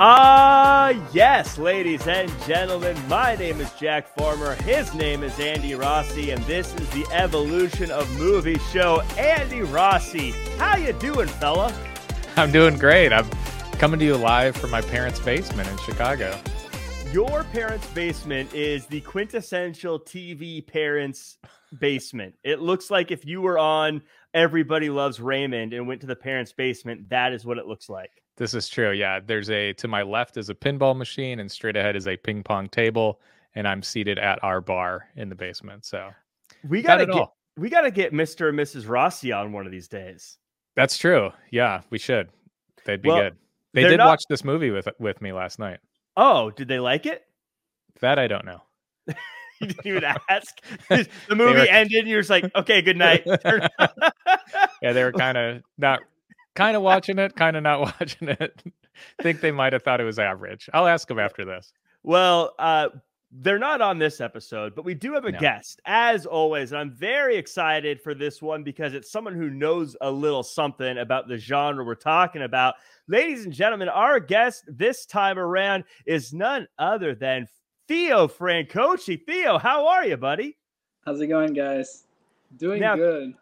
Ah, uh, yes, ladies and gentlemen, my name is Jack Farmer. His name is Andy Rossi, and this is the Evolution of Movie Show. Andy Rossi, how you doing, fella? I'm doing great. I'm coming to you live from my parents' basement in Chicago. Your parents' basement is the quintessential TV parents' basement. It looks like if you were on Everybody Loves Raymond and went to the parents' basement, that is what it looks like. This is true. Yeah. There's a to my left is a pinball machine, and straight ahead is a ping pong table, and I'm seated at our bar in the basement. So we gotta get all. we gotta get Mr. and Mrs. Rossi on one of these days. That's true. Yeah, we should. They'd be well, good. They did not... watch this movie with with me last night. Oh, did they like it? That I don't know. you didn't even ask. the movie were... ended, and you're just like, okay, good night. yeah, they were kind of not kind of watching it, kind of not watching it. Think they might have thought it was average. I'll ask them after this. Well, uh, they're not on this episode, but we do have a no. guest, as always. And I'm very excited for this one because it's someone who knows a little something about the genre we're talking about. Ladies and gentlemen, our guest this time around is none other than Theo Francocci. Theo, how are you, buddy? How's it going, guys? Doing now, good.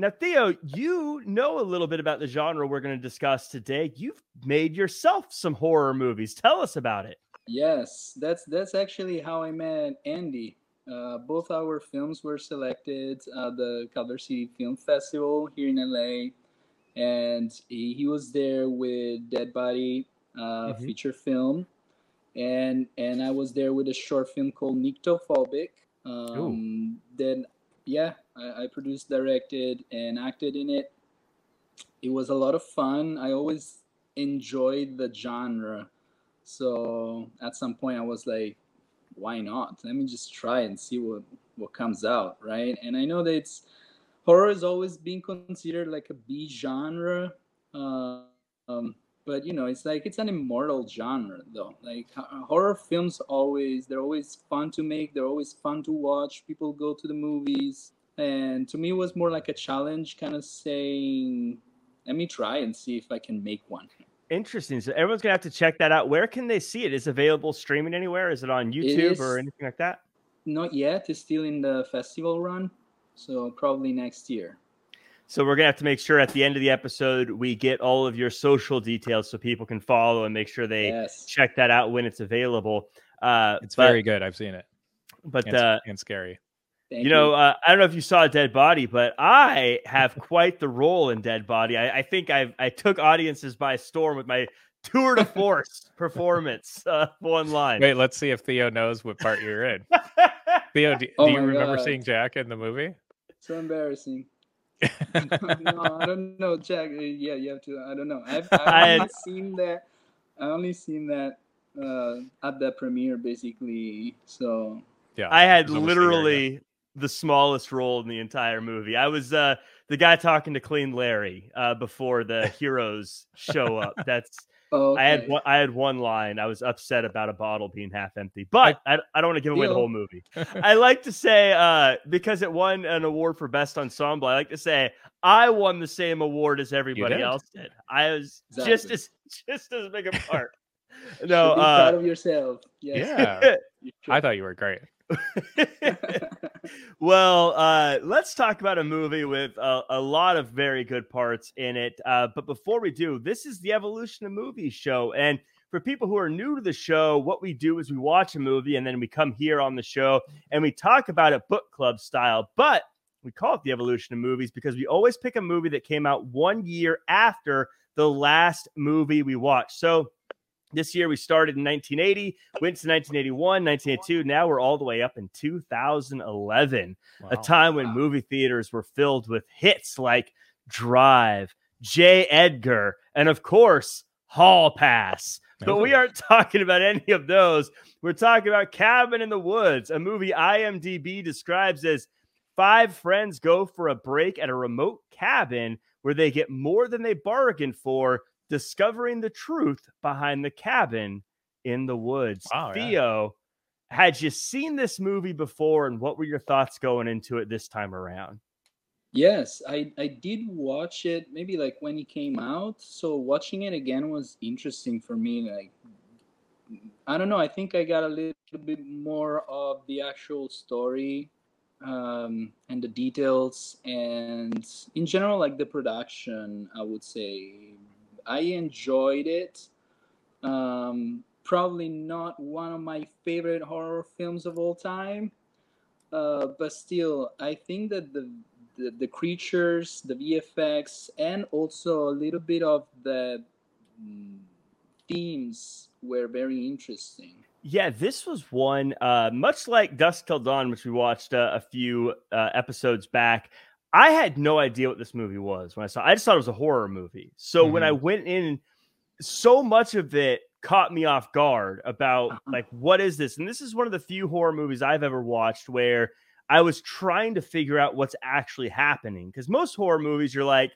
Now, Theo, you know a little bit about the genre we're going to discuss today. You've made yourself some horror movies. Tell us about it. Yes, that's that's actually how I met Andy. Uh, both our films were selected at the Culver City Film Festival here in LA, and he, he was there with Dead Body uh, mm-hmm. feature film, and and I was there with a short film called Nyctophobic. Um, then yeah, I, produced, directed, and acted in it. It was a lot of fun. I always enjoyed the genre. So at some point, I was like, why not? Let me just try and see what, what comes out, right? And I know that it's horror has always been considered like a B genre. Uh, um, but you know it's like it's an immortal genre though like horror films always they're always fun to make they're always fun to watch people go to the movies and to me it was more like a challenge kind of saying let me try and see if i can make one interesting so everyone's gonna have to check that out where can they see it is it available streaming anywhere is it on youtube it or anything like that not yet it's still in the festival run so probably next year so we're gonna have to make sure at the end of the episode we get all of your social details so people can follow and make sure they yes. check that out when it's available. Uh, it's but, very good. I've seen it. But and, uh, and scary. Thank you know, uh, I don't know if you saw Dead Body, but I have quite the role in Dead Body. I, I think I I took audiences by storm with my tour de force performance. Uh, one line. Wait, let's see if Theo knows what part you're in. Theo, do, oh do you remember God. seeing Jack in the movie? So embarrassing. no, I don't know, Jack. Uh, yeah, you have to. I don't know. I've, I've only seen that. I only seen that uh, at the premiere, basically. So yeah, I had literally the smallest role in the entire movie. I was uh, the guy talking to Clean Larry uh, before the heroes show up. That's Oh, okay. I had one, I had one line. I was upset about a bottle being half empty, but I, I don't want to give away the whole movie. I like to say uh, because it won an award for best ensemble. I like to say I won the same award as everybody did. else did. I was exactly. just as just as big a part. no, uh, proud of yourself. Yes. Yeah, I thought you were great. Well, uh, let's talk about a movie with a, a, lot of very good parts in it. Uh, but before we do, this is the Evolution of Movies show. And for people who are new to the show, what we do is we watch a movie and then we come here on the show and we talk about it book club style. But we call it the Evolution of Movies because we always pick a movie that came out one year after the last movie we watched. So this year we started in 1980, went to 1981, 1982. Now we're all the way up in 2011, wow. a time when wow. movie theaters were filled with hits like Drive, J. Edgar, and of course, Hall Pass. But we aren't talking about any of those. We're talking about Cabin in the Woods, a movie IMDb describes as five friends go for a break at a remote cabin where they get more than they bargained for discovering the truth behind the cabin in the woods. Wow, Theo, yeah. had you seen this movie before and what were your thoughts going into it this time around? Yes, I, I did watch it maybe like when it came out. So watching it again was interesting for me. Like I don't know. I think I got a little bit more of the actual story um, and the details, and in general, like the production. I would say I enjoyed it. Um, probably not one of my favorite horror films of all time, uh, but still, I think that the, the the creatures, the VFX, and also a little bit of the mm, themes were very interesting. Yeah, this was one, uh, much like Dusk Till Dawn, which we watched uh, a few uh, episodes back. I had no idea what this movie was when I saw. I just thought it was a horror movie. So mm-hmm. when I mm-hmm. went in, so much of it caught me off guard about uh-huh. like what is this? And this is one of the few horror movies I've ever watched where I was trying to figure out what's actually happening. Because most horror movies, you're like,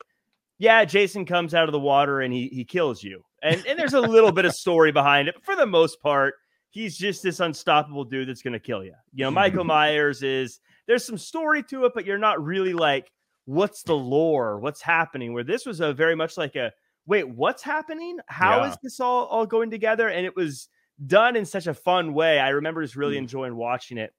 yeah, Jason comes out of the water and he he kills you, and and there's a little bit of story behind it. But for the most part, he's just this unstoppable dude that's gonna kill you. You know, Michael Myers is there's some story to it, but you're not really like, what's the lore? What's happening? Where this was a very much like a wait, what's happening? How yeah. is this all all going together? And it was done in such a fun way. I remember just really mm. enjoying watching it.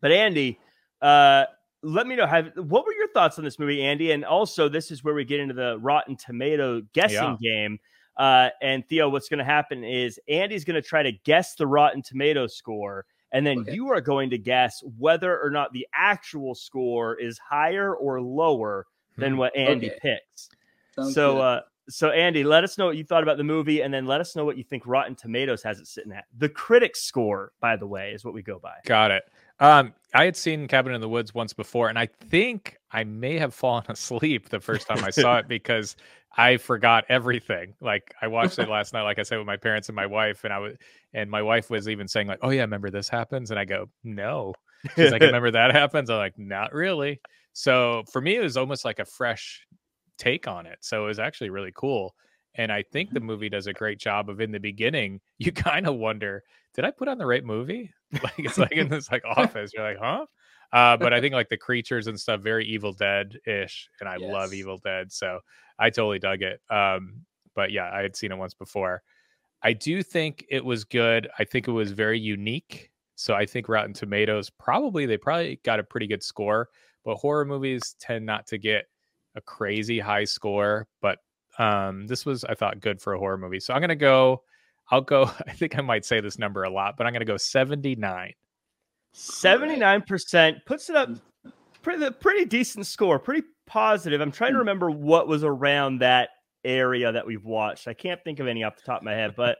But Andy, uh, let me know have what were your thoughts on this movie, Andy? And also, this is where we get into the Rotten Tomato guessing yeah. game. Uh, and Theo, what's going to happen is Andy's going to try to guess the Rotten Tomato score, and then okay. you are going to guess whether or not the actual score is higher or lower than hmm. what Andy okay. picks. Sounds so, uh, so Andy, let us know what you thought about the movie, and then let us know what you think Rotten Tomatoes has it sitting at. The critic score, by the way, is what we go by. Got it. Um, I had seen Cabin in the Woods once before, and I think I may have fallen asleep the first time I saw it because I forgot everything. Like I watched it last night, like I said, with my parents and my wife, and I was, and my wife was even saying like, "Oh yeah, remember this happens?" And I go, "No." She's like, "Remember that happens?" I'm like, "Not really." So for me, it was almost like a fresh take on it. So it was actually really cool. And I think the mm-hmm. movie does a great job of in the beginning, you kind of wonder, did I put on the right movie? Like it's like in this like office. You're like, huh? Uh, but I think like the creatures and stuff, very Evil Dead ish, and I yes. love Evil Dead, so I totally dug it. Um, but yeah, I had seen it once before. I do think it was good. I think it was very unique. So I think Rotten Tomatoes probably they probably got a pretty good score, but horror movies tend not to get a crazy high score, but um, this was I thought good for a horror movie. So I'm gonna go. I'll go. I think I might say this number a lot, but I'm gonna go 79. 79% puts it up pretty pretty decent score, pretty positive. I'm trying to hmm. remember what was around that area that we've watched. I can't think of any off the top of my head, but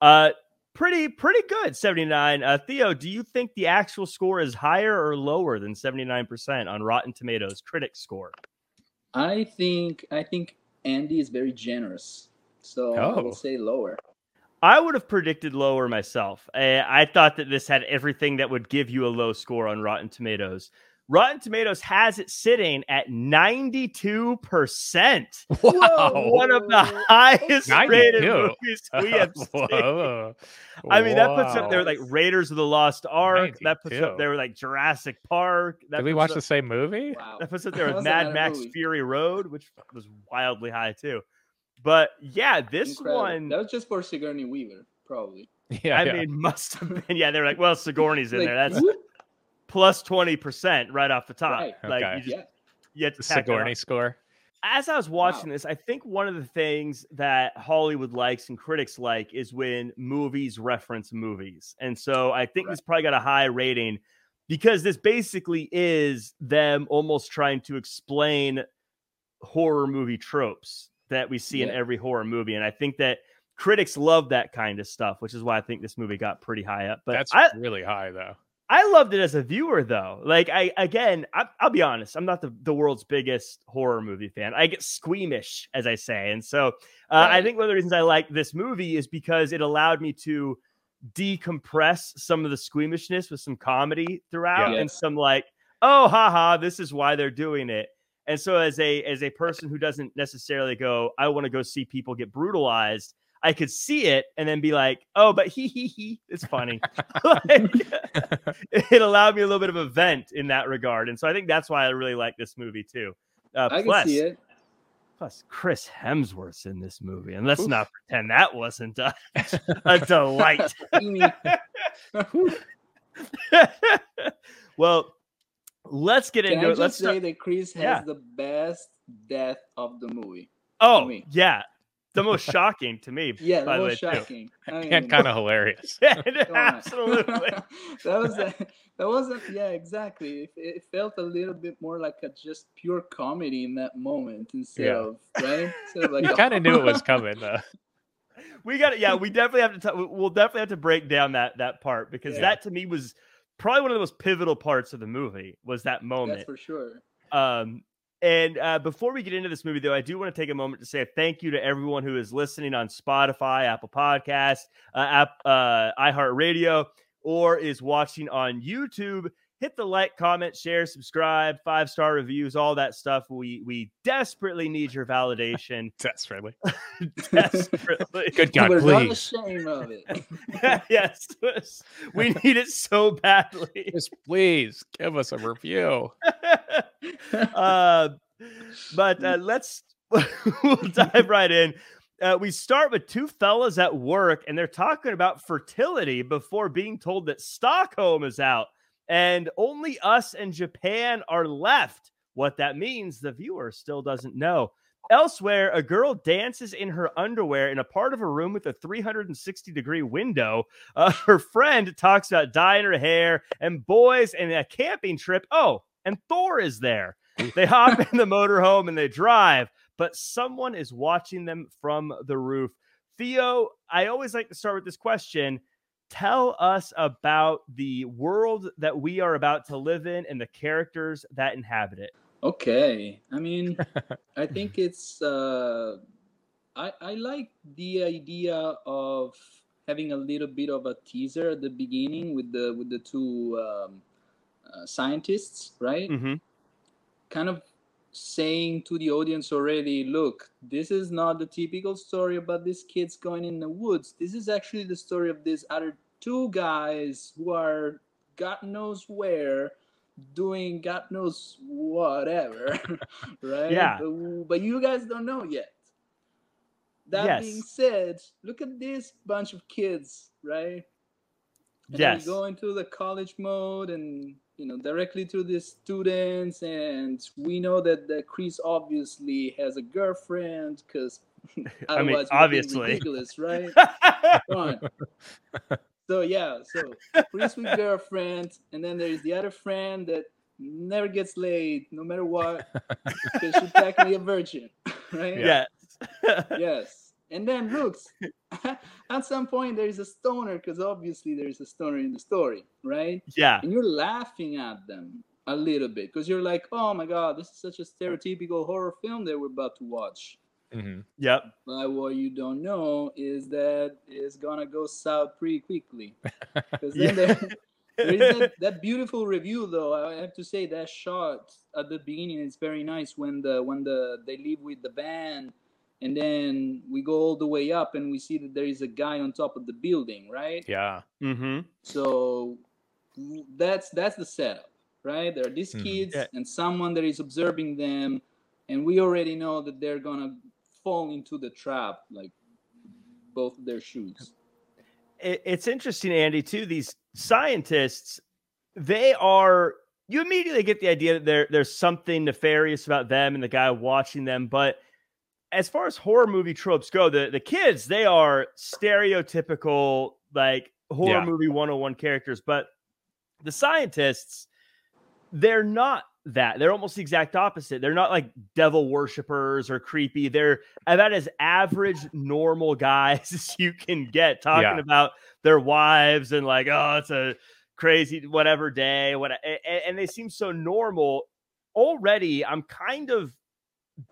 uh pretty pretty good 79 uh theo do you think the actual score is higher or lower than 79% on rotten tomatoes critic score I think I think Andy is very generous, so oh. I would say lower. I would have predicted lower myself. I, I, thought that this had everything that would give you a low score on Rotten Tomatoes. Rotten Tomatoes has it sitting at 92%. Wow. One of the highest 92. rated movies we have seen. I mean, that puts up there like Raiders of the Lost Ark. 92. That puts up there like Jurassic Park. That Did we watch up, the same movie? Wow. That puts up there with Mad Max movie. Fury Road, which was wildly high too. But yeah, this Incredible. one. That was just for Sigourney Weaver, probably. Yeah, I yeah. mean, must have been. Yeah, they're like, well, Sigourney's in like, there. That's plus 20% right off the top. Right. Like okay. you just yeah. you the Sigourney score. As I was watching wow. this, I think one of the things that Hollywood likes and critics like is when movies reference movies. And so I think right. this probably got a high rating because this basically is them almost trying to explain horror movie tropes that we see yeah. in every horror movie. And I think that critics love that kind of stuff, which is why I think this movie got pretty high up. But that's I, really high though. I loved it as a viewer, though. Like, I again, I, will be honest, I'm not the, the world's biggest horror movie fan. I get squeamish, as I say, and so uh, right. I think one of the reasons I like this movie is because it allowed me to decompress some of the squeamishness with some comedy throughout, and some like, oh, haha, this is why they're doing it. And so, as a as a person who doesn't necessarily go, I want to go see people get brutalized. I could see it and then be like, oh, but he he he, it's funny. like, it allowed me a little bit of a vent in that regard, and so I think that's why I really like this movie too. Uh, I plus, can see it. Plus, Chris Hemsworth's in this movie, and let's Oof. not pretend that wasn't a, a delight. well, let's get Can into I it. Let's say start... that Chris has yeah. the best death of the movie. Oh, yeah the most shocking to me. Yeah, the most shocking. and kind of hilarious. Yeah, absolutely. that was a, that wasn't. Yeah, exactly. It, it, felt a little bit more like a just pure comedy in that moment instead yeah. of right. Instead of like you kind of knew it was coming. though. We got it. Yeah, we definitely have to. T- we'll definitely have to break down that that part because yeah. that to me was probably one of the most pivotal parts of the movie. Was that moment? That's for sure. Um, and uh, before we get into this movie, though, I do want to take a moment to say a thank you to everyone who is listening on Spotify, Apple Podcasts, uh, app, uh, iHeartRadio, or is watching on YouTube hit the like, comment, share, subscribe, five star reviews, all that stuff. We we desperately need your validation. desperately, desperately. Good God, We're please. Not ashamed of it. yes, we need it so badly. Just please give us a review. uh, but uh, let's we'll dive right in. Uh, we start with two fellas at work, and they're talking about fertility before being told that Stockholm is out and only us and Japan are left. What that means, the viewer still doesn't know. Elsewhere, a girl dances in her underwear in a part of a room with a 360 degree window. Uh, her friend talks about dyeing her hair and boys and a camping trip. Oh, and Thor is there. They hop in the motorhome and they drive, but someone is watching them from the roof. Theo, I always like to start with this question tell us about the world that we are about to live in and the characters that inhabit it. Okay. I mean, I think it's uh I I like the idea of having a little bit of a teaser at the beginning with the with the two um, uh, scientists, right? Mm-hmm. Kind of saying to the audience already, look, this is not the typical story about these kids going in the woods. This is actually the story of these other two guys who are God knows where doing God knows whatever, right? Yeah. But, but, you guys don't know yet. That yes. being said, look at this bunch of kids, right? And yes. Go into the college mode and you know directly to the students and we know that, that chris obviously has a girlfriend because i mean obviously. ridiculous right? So yeah so chris with girlfriend and then there's the other friend that never gets laid no matter what because she's technically a virgin right? Yes. Yes and then looks at some point there is a stoner because obviously there is a stoner in the story right? Yeah. And you're laughing at them a little bit because you're like oh my god this is such a stereotypical horror film that we're about to watch. Mm-hmm. yep. But what you don't know is that it's gonna go south pretty quickly. Because then yeah. there, there is that, that beautiful review though. I have to say that shot at the beginning is very nice when the when the they leave with the van and then we go all the way up and we see that there is a guy on top of the building right yeah mm-hmm. so that's that's the setup right there are these mm-hmm. kids yeah. and someone that is observing them and we already know that they're gonna fall into the trap like both their shoes it's interesting andy too these scientists they are you immediately get the idea that there, there's something nefarious about them and the guy watching them but as far as horror movie tropes go, the, the kids, they are stereotypical, like horror yeah. movie 101 characters. But the scientists, they're not that. They're almost the exact opposite. They're not like devil worshippers or creepy. They're about as average, normal guys as you can get talking yeah. about their wives and like, oh, it's a crazy whatever day. What and, and they seem so normal. Already, I'm kind of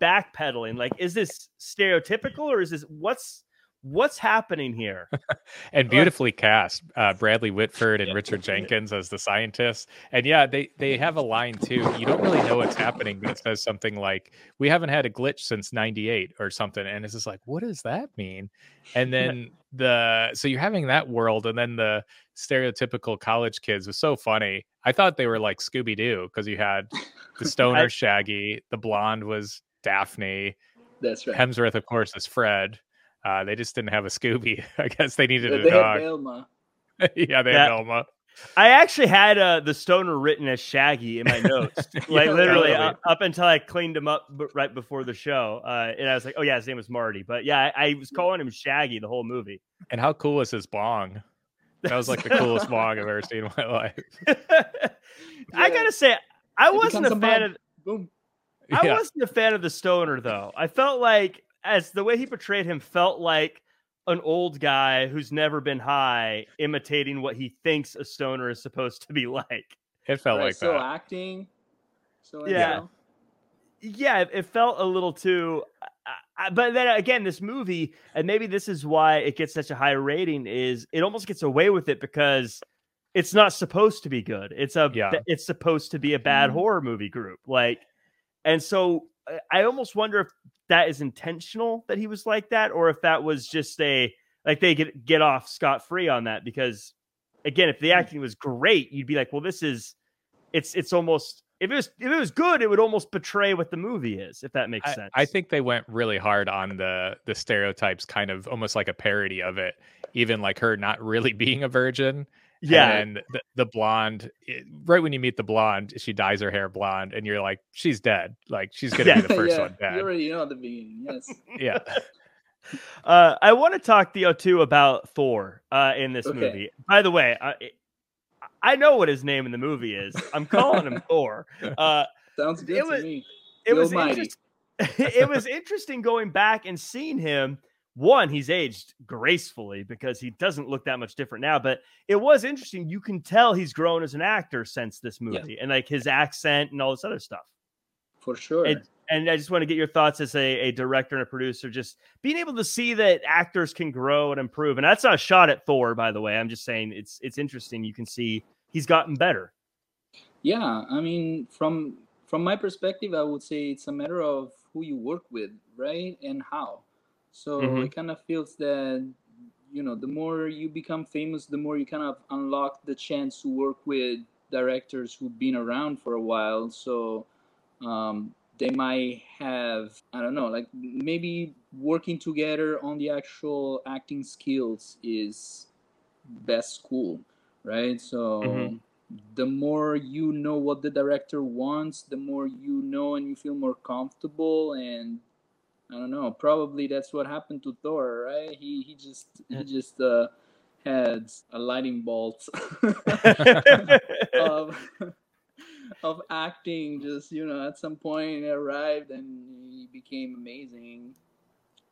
backpedaling. Like, is this stereotypical or is this what's what's happening here? and beautifully cast, uh, Bradley Whitford and Richard Jenkins as the scientists. And yeah, they they have a line too. You don't really know what's happening, but it says something like, "We haven't had a glitch since '98" or something. And it's just like, what does that mean? And then the so you're having that world, and then the stereotypical college kids was so funny. I thought they were like Scooby Doo because you had the stoner Shaggy, the blonde was Daphne, That's right. Hemsworth, of course, is Fred. Uh, they just didn't have a Scooby. I guess they needed a they dog. had Velma. yeah, they Yeah. had Velma. I actually had uh, the stoner written as Shaggy in my notes, like Yeah, literally totally. up, up until I cleaned him up b- right before the show, uh, and I was like, "Oh yeah, his name was Marty." But yeah, I, I was calling him Shaggy the whole movie. And how cool was his bong? That was like the coolest bong I've ever seen in my life. I gotta say, I It wasn't a fan bug. of. Boom. I Yeah. wasn't a fan of the stoner though. I felt like as the way he portrayed him felt like an old guy who's never been high imitating what he thinks a stoner is supposed to be like. It felt Right, like so that. acting. So Yeah. anyhow. Yeah, it, it felt a little too I, I, but then again this movie and maybe this is why it gets such a high rating is it almost gets away with it because it's not supposed to be good. It's a Yeah. it's supposed to be a bad Mhm. horror movie group. Like and so I- I almost wonder if that is intentional that he was like that or if that was just a like they get get off scot free on that because again if the mm. acting was great you'd be like well this is it's it's almost if it was if it was good it would almost betray what the movie is if that makes I, sense I think they went really hard on the the stereotypes, kind of almost like a parody of it. Even like her not really being a virgin. Yeah And the, the blonde, it- right when you meet the blonde, she dyes her hair blonde, and you're like, she's dead. Like she's gonna Yeah. be the first yeah, one You dead. already know the beginning. Yes. Yeah. uh i want to talk theo too about thor uh in this Okay. movie by the way I, I know what his name in the movie is i'm calling him thor uh Sounds good to was- me. it was interest- it was interesting going back and seeing him. One, he's aged gracefully because he doesn't look that much different now. But it was interesting. You can tell he's grown as an actor since this Yeah. movie, and like his accent and all this other stuff. For sure. It- And I just want to get your thoughts as a, a director and a producer, just being able to see that actors can grow and improve. And that's not a shot at Thor, by the way. I'm just saying it's it's interesting. You can see he's gotten better. Yeah, I mean, from from my perspective, I would say it's a matter of who you work with, right, and how. So Mhm. it kind of feels that you know, the more you become famous, the more you kind of unlock the chance to work with directors who've been around for a while. So um, they might have, I don't know, like maybe working together on the actual acting skills is best cool, right? So Mhm. the more you know what the director wants, the more you know and you feel more comfortable and I don't know, probably that's what happened to Thor, right? He he just he just uh had a lightning bolt of of acting just, you know, at some point it arrived and he became amazing.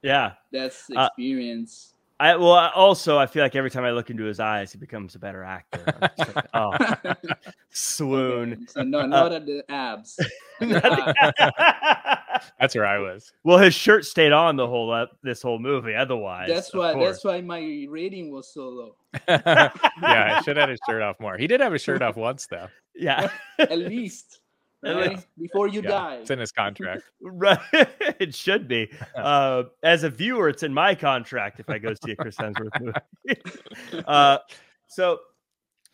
yeah. That's Uh, experience. I well I- also I feel like every time I look into his eyes, he becomes a better actor. Like, oh, swoon. Okay, So no, not at the abs. That's where I was. well, his shirt stayed on the whole up this whole movie. Otherwise, That's why course. that's why my rating was so low. yeah, I should have had his shirt off more. He did have his shirt off once though. yeah, At least. Right? least. Before you Yeah, die. It's in his contract. right. it should be. Uh, as a viewer, it's in my contract if I go see a Chris Hemsworth movie. uh, so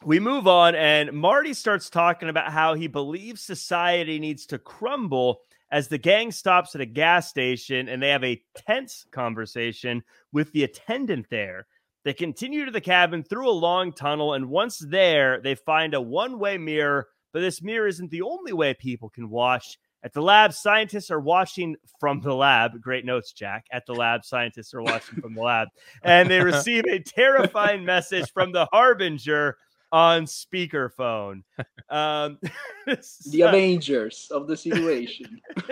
we move on, and Marty starts talking about how he believes society needs to crumble as the gang stops at a gas station and they have a tense conversation with the attendant there. They continue to the cabin through a long tunnel, and once there, they find a one way mirror. But this mirror isn't the only way people can watch. At the lab, scientists are watching from the lab. Great notes, Jack. At the lab, scientists are watching from the lab. And they receive a terrifying message from the Harbinger on speakerphone. Um, the Avengers of the situation.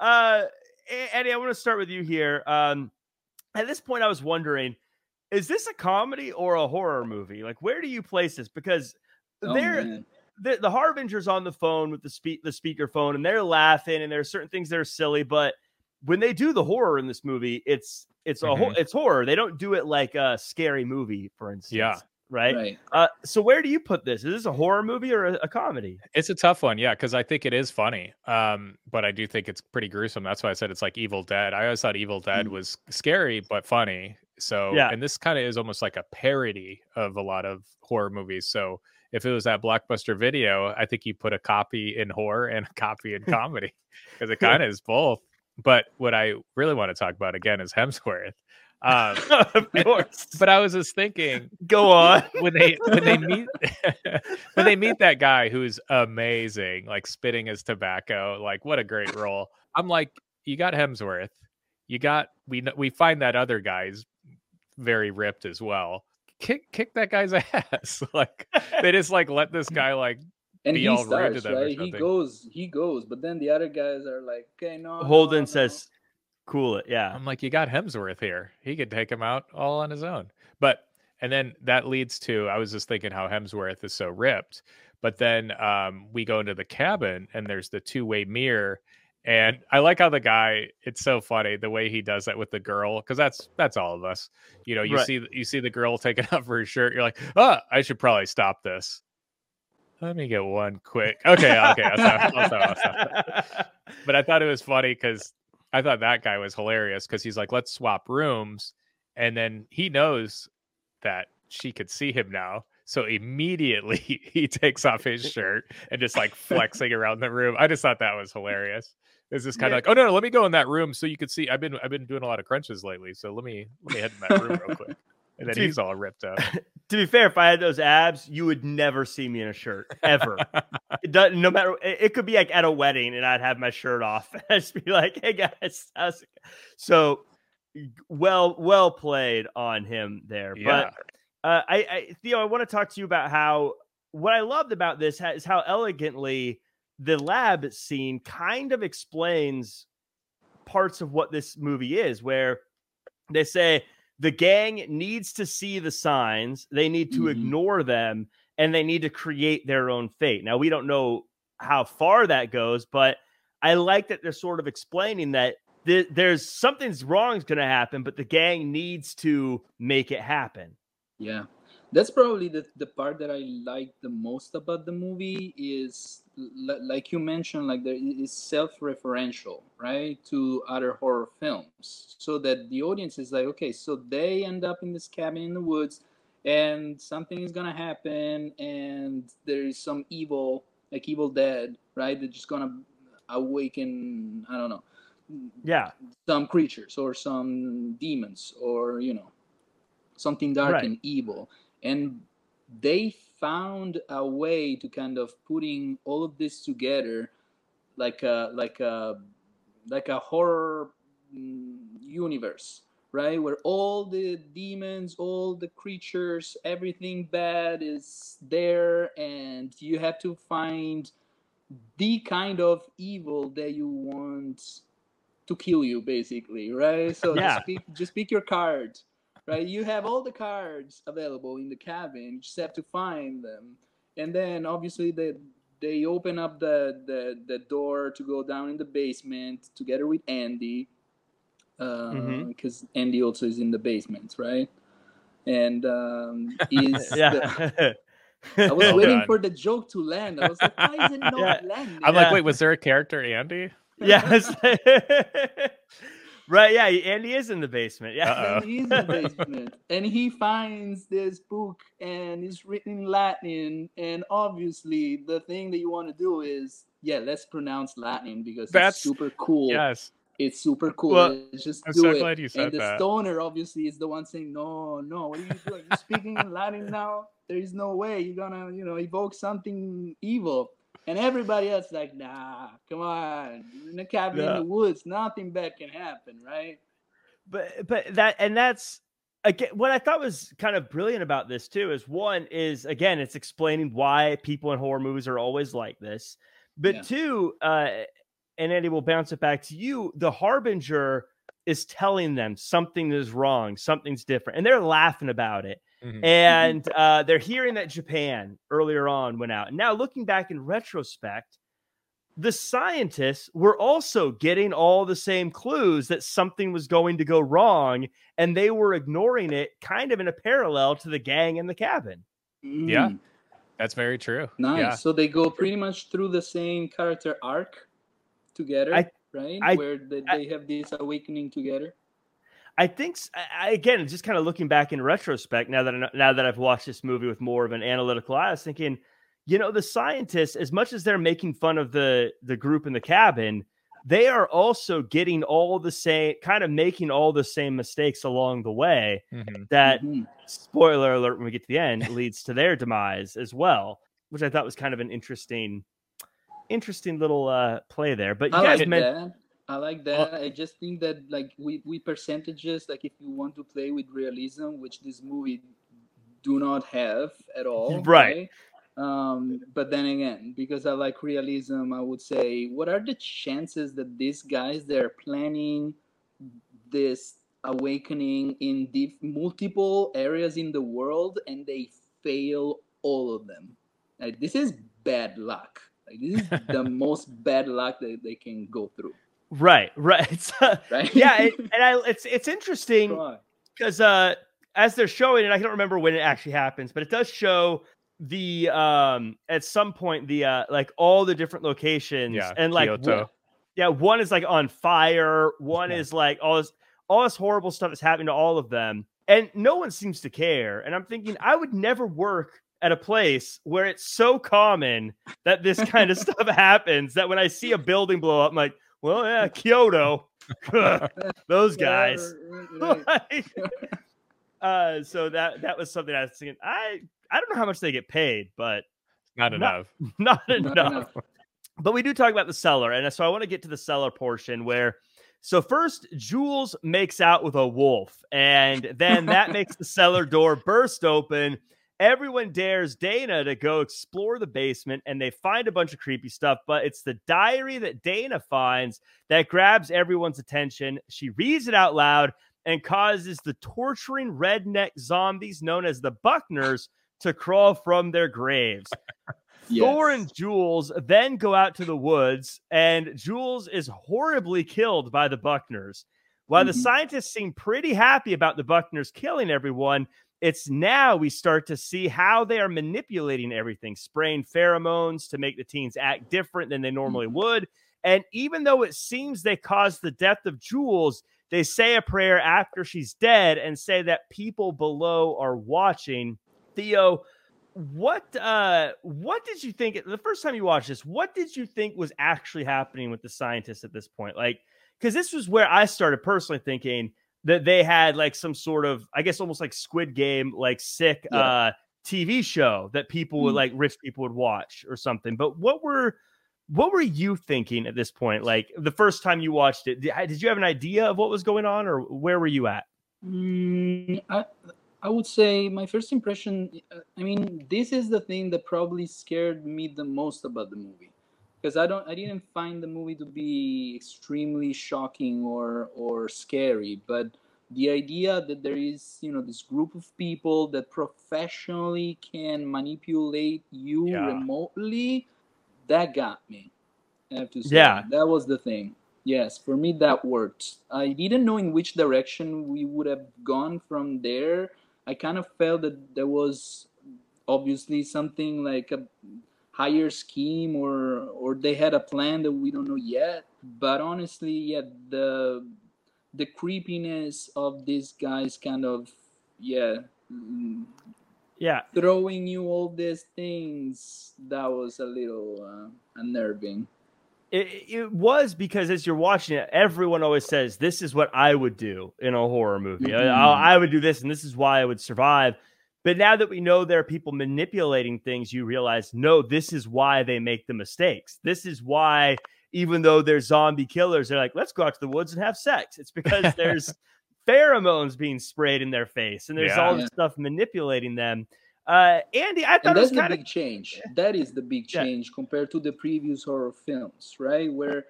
uh, Eddie, I want to start with you here. Um, at this point, I was wondering, is this a comedy or a horror movie? Like, where do you place this? Because Oh, they're man. the, the Harbinger's on the phone with the speak the speakerphone, and they're laughing, and there are certain things that are silly, but when they do the horror in this movie, it's it's a Mhm. ho- it's horror. They don't do it like a scary movie, for instance. Yeah. Right. Right. Uh, so where do you put this? Is this a horror movie or a, a comedy? It's a tough one, yeah, because I think it is funny. Um, but I do think it's pretty gruesome. That's why I said it's like Evil Dead. I always thought Evil Dead Mm. was scary but funny. So Yeah. and this kind of is almost like a parody of a lot of horror movies. So if it was that blockbuster video, I think you put a copy in horror and a copy in comedy because it kind of is both. But what I really want to talk about again is Hemsworth. Um, of course. but I was just thinking Go on. when they when they meet when they meet that guy who's amazing, like spitting his tobacco, like what a great role. I'm like, you got Hemsworth, you got we we find that other guy's very ripped as well. Kick kick that guy's ass. like they just like let this guy like and be he all rude to them right. He goes, he goes, but then the other guys are like, okay, no. no, Holden no. says, "Cool it." Yeah. I'm like, you got Hemsworth here. He could take him out all on his own. But and then that leads to I was just thinking how Hemsworth is so ripped. But then um, we go into the cabin and there's the two way mirror. And I like how the guy. It's so funny the way he does that with the girl because that's that's all of us. You know, you Right. see you see the girl taking off her shirt. You're like, oh, I should probably stop this. Let me get one quick. Okay, okay, I'll stop, I'll stop, I'll stop but I thought it was funny because I thought that guy was hilarious because he's like, let's swap rooms. And then he knows that she could see him now. So immediately he takes off his shirt and just like flexing around the room. I just thought that was hilarious. It's just kind of Yeah. like, oh no, no, let me go in that room so you could see. I've been I've been doing a lot of crunches lately, so let me let me head in that room real quick. And then Dude. he's all ripped up. to be fair, if I had those abs, you would never see me in a shirt ever. it does, no matter. It, it could be like at a wedding, and I'd have my shirt off. and I'd just be like, "Hey guys," how's it so well, well played on him there. yeah. But uh, I, I, Theo, I want to talk to you about how what I loved about this is how elegantly the lab scene kind of explains parts of what this movie is, where they say the gang needs to see the signs, they need to Mhm. ignore them, and they need to create their own fate. Now, we don't know how far that goes, but I like that they're sort of explaining that th- there's something's wrong is going to happen, but the gang needs to make it happen. Yeah, that's probably the, the part that I like the most about the movie is l- like you mentioned, like there is self-referential, right, to other horror films, so that the audience is like, okay, so they end up in this cabin in the woods, and something is gonna happen, and there is some evil, like Evil Dead, right, they're just gonna awaken, I don't know, Yeah. some creatures or some demons or you know something dark Right. and evil and they found a way to kind of putting all of this together like a like a like a horror mm, universe right? Where all the demons all the creatures everything bad is there and you have to find the kind of evil that you want to kill you basically right? So Yeah. just pick just pick your card right you have all the cards available in the cabin you just have to find them and then obviously they they open up the the, the door to go down in the basement together with andy because Mhm. andy also is in the basement right and um is the- Yeah. I was Well waiting done. for the joke to land. I was like, why is it not Yeah. landing? I'm Yeah. like, wait, was there a character Andy? yes. Right. Yeah. and he is in the basement. Yeah. Uh-oh. And he's in the basement, and he finds this book, and it's written in Latin. And obviously, the thing that you want to do is, yeah, let's pronounce Latin because That's- it's super cool. Yes. It's super cool. Well, just I'm do so it. glad you said and the that. stoner obviously is the one saying, "No, no, what are you doing? You're speaking in Latin now. There is no way you're gonna, you know, evoke something evil." And everybody else like, "Nah, come on. In a cabin Yeah. in the woods. Nothing bad can happen, right?" but but that and that's again what I thought was kind of brilliant about this too is one is again it's explaining why people in horror movies are always like this, but Yeah. two, uh, and Andy will bounce it back to you. The harbinger is telling them something is wrong, something's different, and they're laughing about it. Mhm. And uh, they're hearing that Japan earlier on went out. Now, looking back in retrospect, the scientists were also getting all the same clues that something was going to go wrong, and they were ignoring it kind of in a parallel to the gang in the cabin. Yeah. Mm, That's very true. nice. Yeah. So they go pretty much through the same character arc together, I- right? I- Where they, I- they have this awakening together. I think s- I- I- again, just kind of looking back in retrospect, now that I, now that I've watched this movie with more of an analytical eye, I was thinking, you know, the scientists, as much as they're making fun of the the group in the cabin, they are also getting all the same kind of making all the same mistakes along the way Mhm. that Mhm. spoiler alert when we get to the end leads to their demise as well which i thought was kind of an interesting interesting little uh play there but you I guys like meant that. I like that. I just think that like we we percentages like if you want to play with realism, which this movie do not have at all, Right. Um, but then again, because I like realism, I would say, what are the chances that these guys they're planning this awakening in diff- multiple areas in the world and they fail all of them? Like this is bad luck. Like this is the most bad luck that they can go through, right right It's, uh, right? yeah it, and i it's it's interesting because uh as they're showing it i don't remember when it actually happens but it does show the um at some point the uh like all the different locations Yeah, and like Kyoto. one- yeah one is like on fire one Yeah. is like all this all this horrible stuff is happening to all of them and no one seems to care and i'm thinking i would never work at a place where it's so common that this kind of stuff happens that when i see a building blow up i'm like well yeah kyoto those guys Right, right. like, uh, so that that was something I was thinking. I I don't know how much they get paid, but Not Not- enough. not Not enough. enough. But we do talk about the cellar, and so I want to get to the cellar portion where. So first, Jules makes out with a wolf, and then that makes the cellar door burst open. Everyone dares Dana to go explore the basement, and they find a bunch of creepy stuff. But it's the diary that Dana finds that grabs everyone's attention. She reads it out loud and causes the torturing redneck zombies known as the Buckners to crawl from their graves. Thor and Jules then go out to the woods, and Jules is horribly killed by the Buckners. While the Mhm. scientists seem pretty happy about the Buckners killing everyone, it's now we start to see how they are manipulating everything, spraying pheromones to make the teens act different than they normally would. And even though it seems they caused the death of Jules, they say a prayer after she's dead and say that people below are watching. Theo, what uh what did you think the first time you watched this what did you think was actually happening with the scientists at this point like because this was where i started personally thinking that they had like some sort of i guess almost like squid game like sick Yeah. uh tv show that people would Mm. like rich people would watch or something but what were what were you thinking at this point like the first time you watched it did, did you have an idea of what was going on or where were you at Mm, I, I would say my first impression. uh, I mean, this is the thing that probably scared me the most about the movie, because I don't, I didn't find the movie to be extremely shocking or or scary, but the idea that there is, you know, this group of people that professionally can manipulate you Yeah. remotely, that got me. I have to say, Yeah. that was the thing. Yes, for me that worked. I didn't know in which direction we would have gone from there. I kind of felt that there was obviously something like a higher scheme or or they had a plan that we don't know yet. But honestly, yeah, the the creepiness of these guys kind of yeah yeah throwing you all these things that was a little uh, unnerving. It, it was because as you're watching it, everyone always says, "This is what I would do in a horror movie. Mhm. I, I would do this, and this is why I would survive." But now that we know there are people manipulating things, you realize, no, this is why they make the mistakes. This is why, even though they're zombie killers, they're like, "Let's go out to the woods and have sex." It's because there's pheromones being sprayed in their face, and there's all Yeah. this stuff manipulating them. Uh, Andy, I thought and it was that's the kind of big change that is the big Yeah. change compared to the previous horror films right where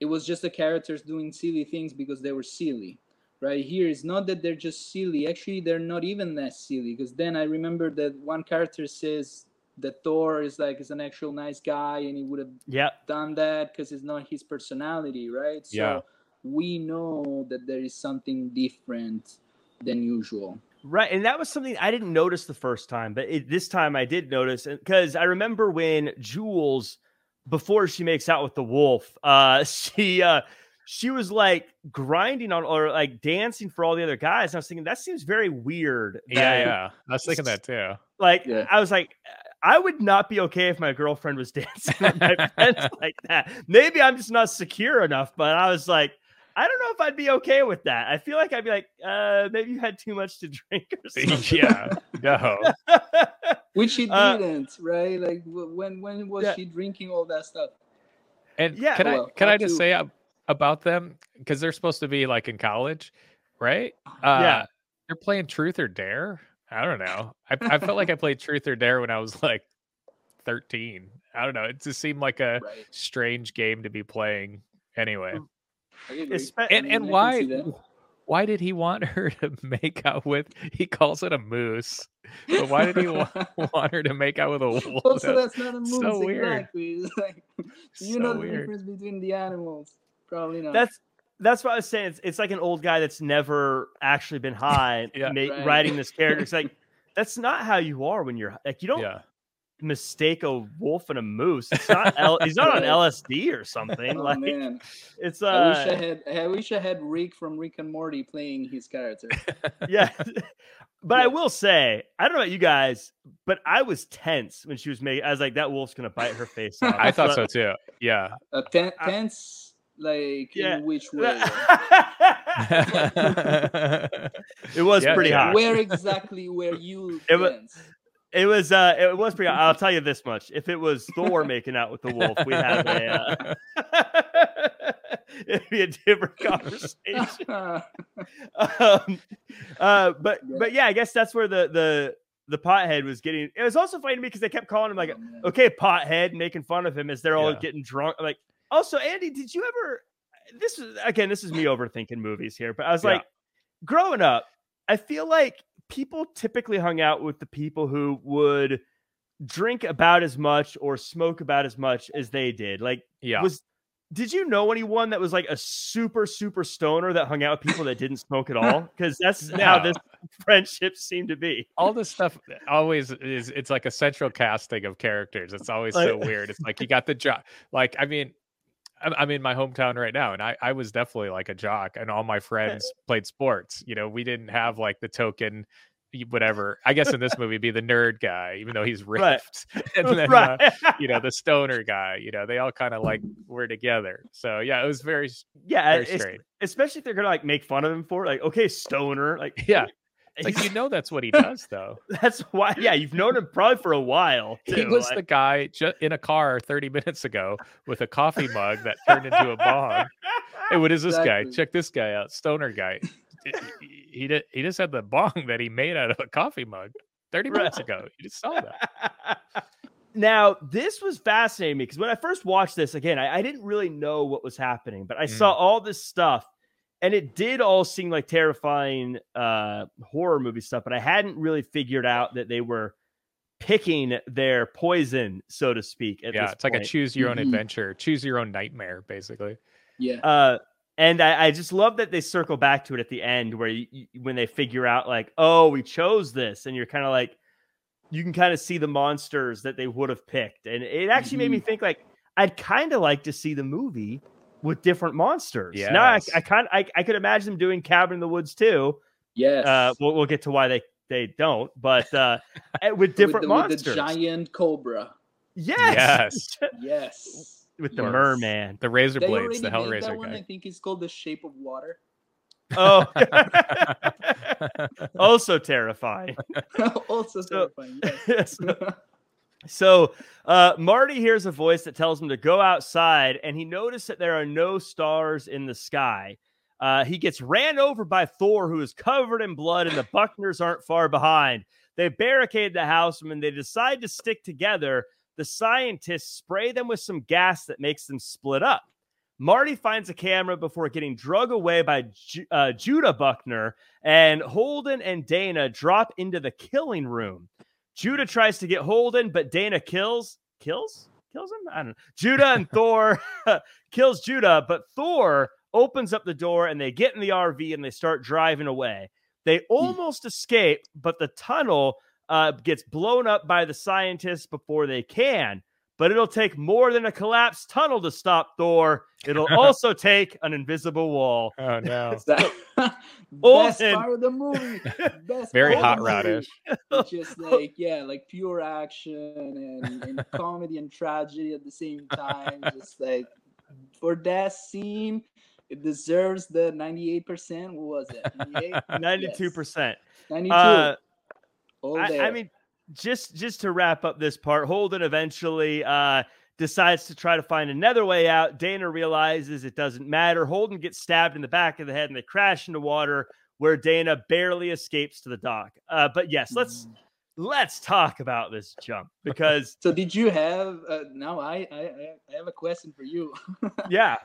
it was just the characters doing silly things because they were silly right here is not that they're just silly actually they're not even that silly because then i remember that one character says that thor is like is an actual nice guy and he would have yeah. done that because it's not his personality right so Yeah. we know that there is something different than usual Right, and that was something I didn't notice the first time, but it, this time I did notice because I remember when Jules, before she makes out with the wolf, uh, she uh, she was like grinding on or like dancing for all the other guys. And I was thinking that seems very weird. Yeah, that- yeah. I was thinking that too. Like Yeah. I was like, I would not be okay if my girlfriend was dancing with my friends like that. Maybe I'm just not secure enough, but I was like, I don't know if I'd be okay with that. I feel like I'd be like, uh, maybe you had too much to drink or something. yeah, no. Which she Uh, didn't, right? Like when when was Yeah. she drinking all that stuff? And Yeah, can well, I can I just too- say ab- about them because they're supposed to be like in college, right? Uh, Yeah. they're playing Truth or Dare. I don't know. I, I felt like I played Truth or Dare when I was like thirteen. I don't know. It just seemed like a Right. strange game to be playing. Anyway, I agree. Espe- and and why why did he want her to make out with? He calls it a moose, but why did he wa- want her to make out with a wolf? also, That's that's not a so moose weird. exactly. It's like, you so know the weird. difference between the animals? Probably not. That's that's what I was saying. It's, it's like an old guy that's never actually been high Yeah. ma- Right. writing this character. It's like that's not how you are when you're like you don't Yeah, mistake a wolf and a moose. It's not L- he's not on LSD or something. oh like man, it's I wish I uh had. I wish I had Rick from Rick and Morty playing his character. yeah. But I will say, I don't know about you guys, but I was tense when she was making. I was like, that wolf's gonna bite her face off. I thought so too. Yeah. Uh, ten, I- tense, like Yeah. in which way? it was Yeah, pretty yeah. hot. Where exactly were you It wa- tense? It was uh it was pretty I'll tell you this much. If it was Thor making out with the wolf, we'd have a uh, it'd be a different conversation. um, uh but Yeah. but yeah, I guess that's where the the the pothead was getting it was also funny to me because they kept calling him like Oh, okay, pothead, making fun of him as they're all getting drunk. Like also, Andy, did you ever this is again, this is me overthinking movies here, but I was Yeah. like, growing up, I feel like people typically hung out with the people who would drink about as much or smoke about as much as they did. Like, Yeah. was did you know anyone that was like a super super stoner that hung out with people that didn't smoke at all? Because that's how this friendship seemed to be. all this stuff always is it's like a central casting of characters it's always so weird it's like you got the jock like i mean I'm, in my hometown right now and I, I was definitely like a jock and all my friends played sports you know we didn't have like the token whatever i guess in this movie be the nerd guy even though he's Right. ripped and then uh, you know the stoner guy you know they all kind of like were together so yeah it was very yeah, very strange especially if they're gonna like make fun of him for it. like, okay, stoner. Like, yeah like you know that's what he does though that's why. Yeah, you've known him probably for a while. He was the guy ju- in a car 30 minutes ago with a coffee mug that turned into a bong. Hey, what is this guy? Check this guy out, stoner guy. He- he did. He just had the bong that he made out of a coffee mug 30 minutes Right. ago. You just saw that. now this was fascinating me because when I first watched this again, I, I didn't really know what was happening, but I Mm. saw all this stuff, and it did all seem like terrifying uh, horror movie stuff. But I hadn't really figured out that they were picking their poison, so to speak. At yeah, this it's like a choose your own Mhm. adventure, choose your own nightmare, basically. Yeah. Uh, and I, I just love that they circle back to it at the end where you, you- when they figure out like, oh, we chose this, and you're kind of like, you can kind of see the monsters that they would have picked, and it actually made me Mm-hmm. think like I'd kind of like to see the movie with different monsters. Now I, I kind I, I could imagine them doing Cabin in the Woods too. Yes. Uh, we'll, we'll get to why they they don't, but uh, eh, with With different the, with monsters. the giant cobra. yes, Yes. Yes. with the Yes. merman. The razor They blades, the made that Hellraiser one. I think it's called The Shape of Water. Oh, also terrifying. also So- terrifying. Yes. so, so, uh, Marty hears a voice that tells him to go outside, and he noticed that there are no stars in the sky. Uh, he gets ran over by Thor, who is covered in blood, and the Buckners aren't far behind. They barricade the house, and they decide to stick together, the scientists spray them with some gas that makes them split up. Marty finds a camera before getting drug away by Ju- uh, Judah Buckner, and Holden and Dana drop into the killing room. Judah tries to get Holden, but Dana kills kills kills him. I don't know. Judah and Thor kills Judah, but Thor opens up the door and they get in the RV and they start driving away. They almost escape, but the tunnel uh, gets blown up by the scientists before they can. But it'll take more than a collapsed tunnel to stop Thor. It'll also take an invisible wall. Oh no. Best Olsen. part of the movie. Best Very hot of the movie. radish. Just like yeah, like pure action and, and comedy and tragedy at the same time. Just like for that scene, it deserves the ninety-eight percent. What was it? Ninety-two percent. Ninety-two. Uh, all I. I mean, just just to wrap up this part, Holden eventually uh, decides to try to find another way out. Dana realizes it doesn't matter. Holden gets stabbed in the back of the head, and they crash into water, where Dana barely escapes to the dock. Uh, but yes, let's Mm. let's talk about this jump because So did you have? Uh, now I, I I have a question for you. yeah,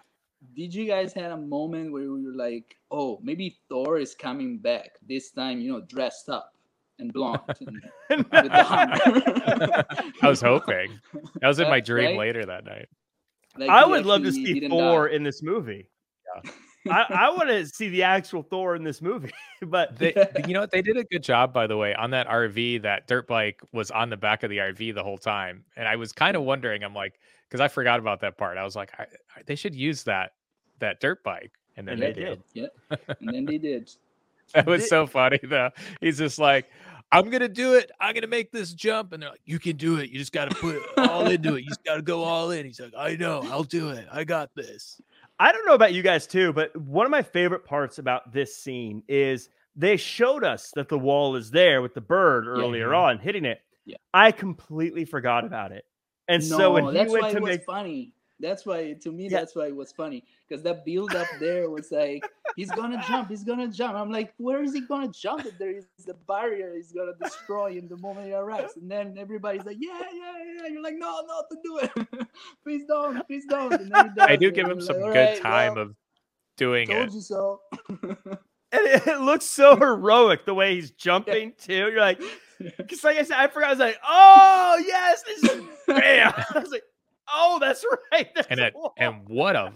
did you guys had a moment where we were like, oh, maybe Thor is coming back this time? You know, dressed up and blonde. And, with. I was hoping. That was in my dream right? later that night. Like, I he would love to see Thor die. in this movie. I, I want to see the actual Thor in this movie, but They, you know what? They did a good job, by the way, on that RV. That dirt bike was on the back of the RV the whole time, and I was kind of wondering. I'm like, because I forgot about that part. I was like, I, I- they should use that that dirt bike, and then And they, they did. did. Yeah, and then they did. That was so funny though. He's just like, I'm gonna do it. I'm gonna make this jump, and they're like, you can do it. You just got to put all into it. You just got to go all in. He's like, I know, I'll do it. I got this. I don't know about you guys too, but one of my favorite parts about this scene is they showed us that the wall is there with the bird earlier Mhm. on hitting it. Yeah. I completely forgot about it. And no, so when he went to it was make funny. That's why to me Yeah. that's why it was funny because that build up there was like he's gonna jump, he's gonna jump. I'm like, where is he gonna jump? If there is a barrier, he's gonna destroy in the moment he arrives. And then everybody's like, yeah, yeah, yeah. You're like, no, not to do it. please don't, please don't. And then does I do it, give him some like, good "Alright, time well, of doing told it. you so. and it, it looks so heroic the way he's jumping too. You're like, because like I said, I forgot. I was like, oh yes, this is bam. I was like, oh, that's right. There's And a and what a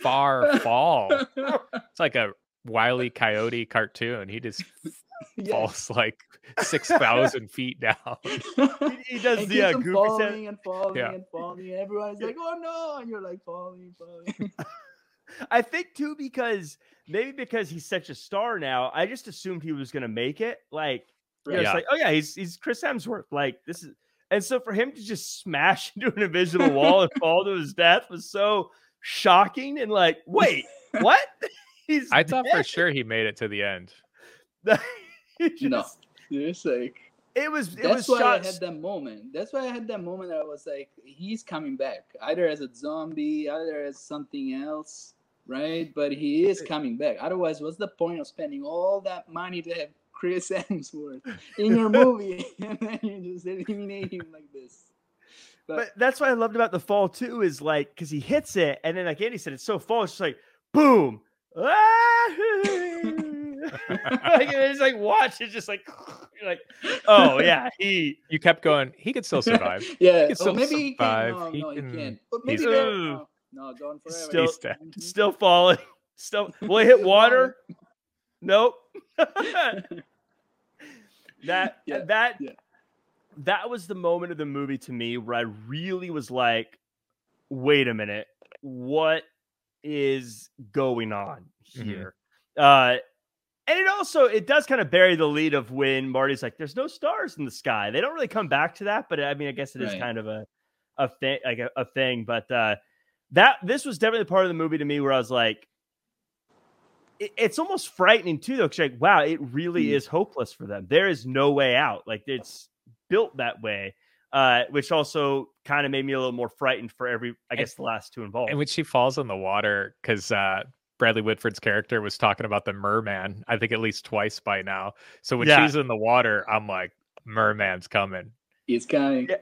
far fall! It's like a Wiley Coyote cartoon. He just Yeah. falls like six thousand feet down. he, he does and the uh, goofy falling sound. and falling Yeah. and falling. And everybody's like, "Oh no!" And you're like falling, falling. I think too because maybe because he's such a star now. I just assumed he was going to make it. Like, you know, Yeah. it's like, oh yeah, he's he's Chris Hemsworth. Like this is, and so for him to just smash into an invisible wall and fall to his death was so shocking and like, wait, what? He's I thought for sure he made it to the end. He no, just- it's like it was it that's was why shot. I had that moment. That's why I had that moment. That I was like, he's coming back, either as a zombie, either as something else, right? But he is coming back. Otherwise, what's the point of spending all that money to have Chris Hemsworth in your movie and then you just eliminate him like this? But that's what I loved about the fall too, is like because he hits it, and then like Andy said, it's so fall, it's just like boom. Like it's like watch, it's just like you're like, oh yeah, he You kept going. He could still survive. yeah, can oh, still maybe he can. survive. No, He no, he can- can't. But maybe no, no, gone forever. Still- He's dead. Mhm. still falling. Still will it hit water? Nope. That Yeah, that yeah. that was the moment of the movie to me where I really was like, wait a minute, what is going on Mhm. here? Uh and it also it does kind of bury the lead of when Marty's like, "There's no stars in the sky." They don't really come back to that, but I mean, I guess it is Right. kind of a a thing, like a, a thing. But uh that this was definitely part of the movie to me where I was like, it- it's almost frightening too, though. 'cause you're like, wow, it really Mm. is hopeless for them. There is no way out. Like it's built that way, uh, which also kind of made me a little more frightened for every, I And- guess, the last two involved. And when she falls in the water, because uh, Bradley Whitford's character was talking about the merman, I think at least twice by now. So when Yeah. she's in the water, I'm like, merman's coming. He's coming. Yeah.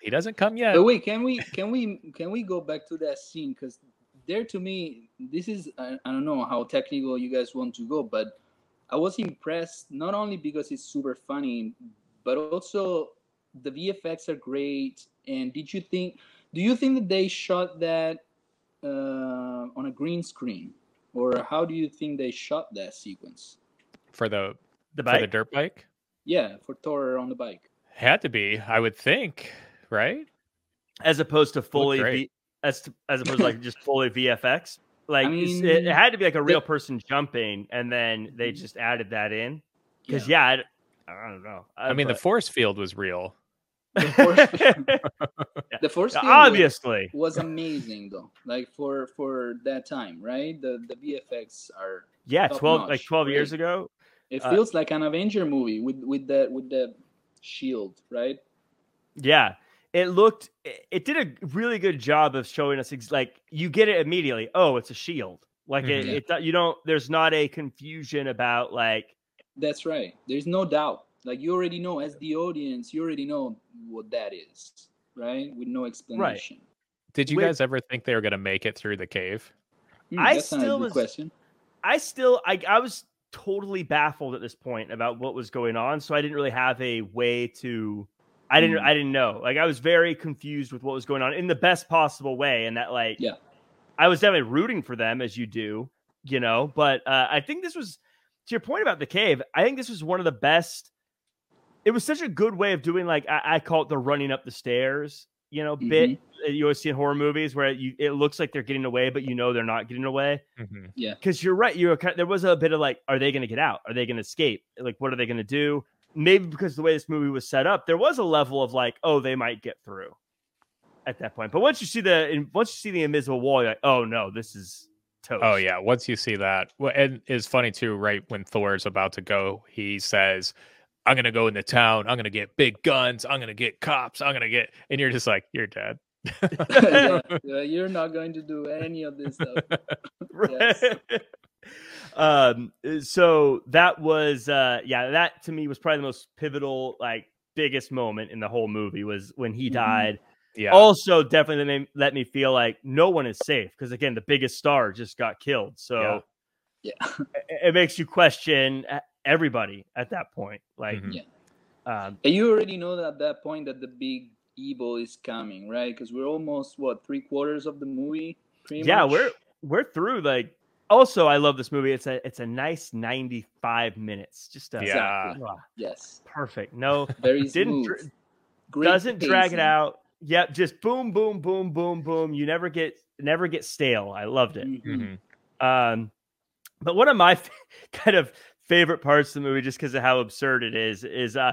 He doesn't come yet. But wait, can we can we can we go back to that scene? Because there, to me, this is I, I don't know how technical you guys want to go, but I was impressed not only because it's super funny, but also the VFX are great. And did you think? Do you think that they shot that uh, on a green screen, or how do you think they shot that sequence? for the the for the dirt bike. Yeah, for Thor on the bike. Had to be, I would think, right? as opposed to fully great. v, as to, as opposed to like just fully VFX. Like I mean, it, it had to be like a real the- person jumping, and then they just added that in. Because Yeah. yeah, I, I don't know. I mean, the force field was real. The force- The first film was- obviously, was amazing though. Like for for that time, right? The the VFX are yeah, top twelve like notch, twelve years ago. it Uh, feels like an Avenger movie with with the with the shield, right? Yeah, it looked. It, it did a really good job of showing us ex- like you get it immediately. Oh, it's a shield. Like Mhm. it, it, you don't. There's not a confusion about like That's right. There's no doubt. Like you already know as the audience, you already know what that is, right? With no explanation. right. Did you With- guys ever think they were going to make it through the cave? Hmm, I that's not a still good was- question. I still I I was totally baffled at this point about what was going on, so I didn't really have a way to I didn't Mm. I didn't know. Like I was very confused with what was going on in the best possible way and that like Yeah. I was definitely rooting for them as you do, you know, but uh, I think this was to your point about the cave, I think this was one of the best it was such a good way of doing like I, I call it the running up the stairs, you know, bit Mm-hmm. that you always see in horror movies where you it looks like they're getting away, but you know they're not getting away Mhm. because you're right. You're kind there was a bit of like, are they going to get out? Are they going to escape? Like, what are they going to do? Maybe because the way this movie was set up, there was a level of like, oh, they might get through at that point. But once you see the once you see the invisible wall, you're like, oh no, this is toast. Oh yeah, once you see that, well, and it's funny too. Right when Thor is about to go, he says, "I'm gonna go into town. I'm gonna get big guns. I'm gonna get cops. I'm gonna get," and you're just like, "You're dead." yeah, yeah, you're not going to do any of this stuff. Right. um. So that was uh. Yeah. That to me was probably the most pivotal, like biggest moment in the whole movie was when he Mhm. died. Yeah, also definitely let me, let me feel like no one is safe because again the biggest star just got killed so Yeah. it, it makes you question everybody at that point like Mhm. Yeah. um And you already know that at that point that the big evil is coming, right? Because we're almost what three quarters of the movie. Yeah much? we're we're through like also i love this movie it's a it's a nice 95 minutes just a, Yeah. Exactly. ah, yes, perfect no very Didn't smooth. dr- Great doesn't drag it out yep just boom boom boom boom boom you never get never get stale i loved it Mhm. Mhm. Um, but one of my kind of favorite parts of the movie, just because of how absurd it is, is uh,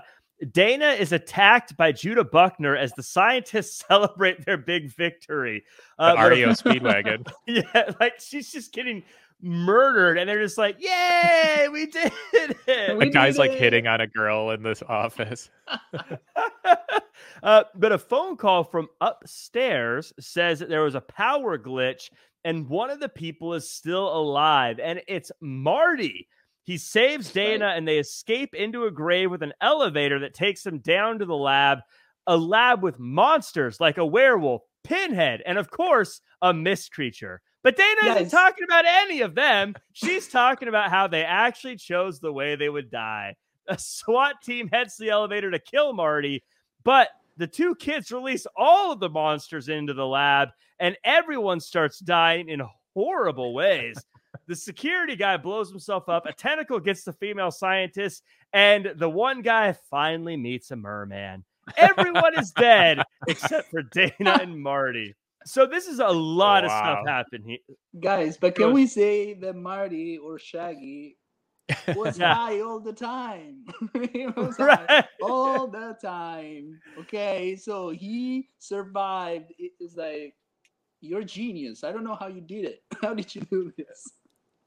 Dana is attacked by Judah Buckner as the scientists celebrate their big victory. the Uh, but- REO Speedwagon. yeah, like she's just getting murdered, and they're just like, "Yay, we did it!" We the guy's like it. hitting on a girl in this office. uh, but a phone call from upstairs says that there was a power glitch and one of the people is still alive, and it's Marty. He saves Right. Dana and they escape into a grave with an elevator that takes them down to the lab, a lab with monsters like a werewolf, pinhead, and of course, a mist creature. But Dana isn't talking about any of them. She's talking about how they actually chose the way they would die. A SWAT team heads the elevator to kill Marty, but the two kids release all of the monsters into the lab, and everyone starts dying in horrible ways. the security guy blows himself up, a tentacle gets the female scientist, and the one guy finally meets a merman. Everyone is dead except for Dana and Marty. So this is a oh, lot of stuff happening here. Guys, but can Goes- we say that Marty or Shaggy was Yeah. high all the time? he was high Right. all the time. Okay, so he survived. It is like you're genius. I don't know how you did it. How did you do this?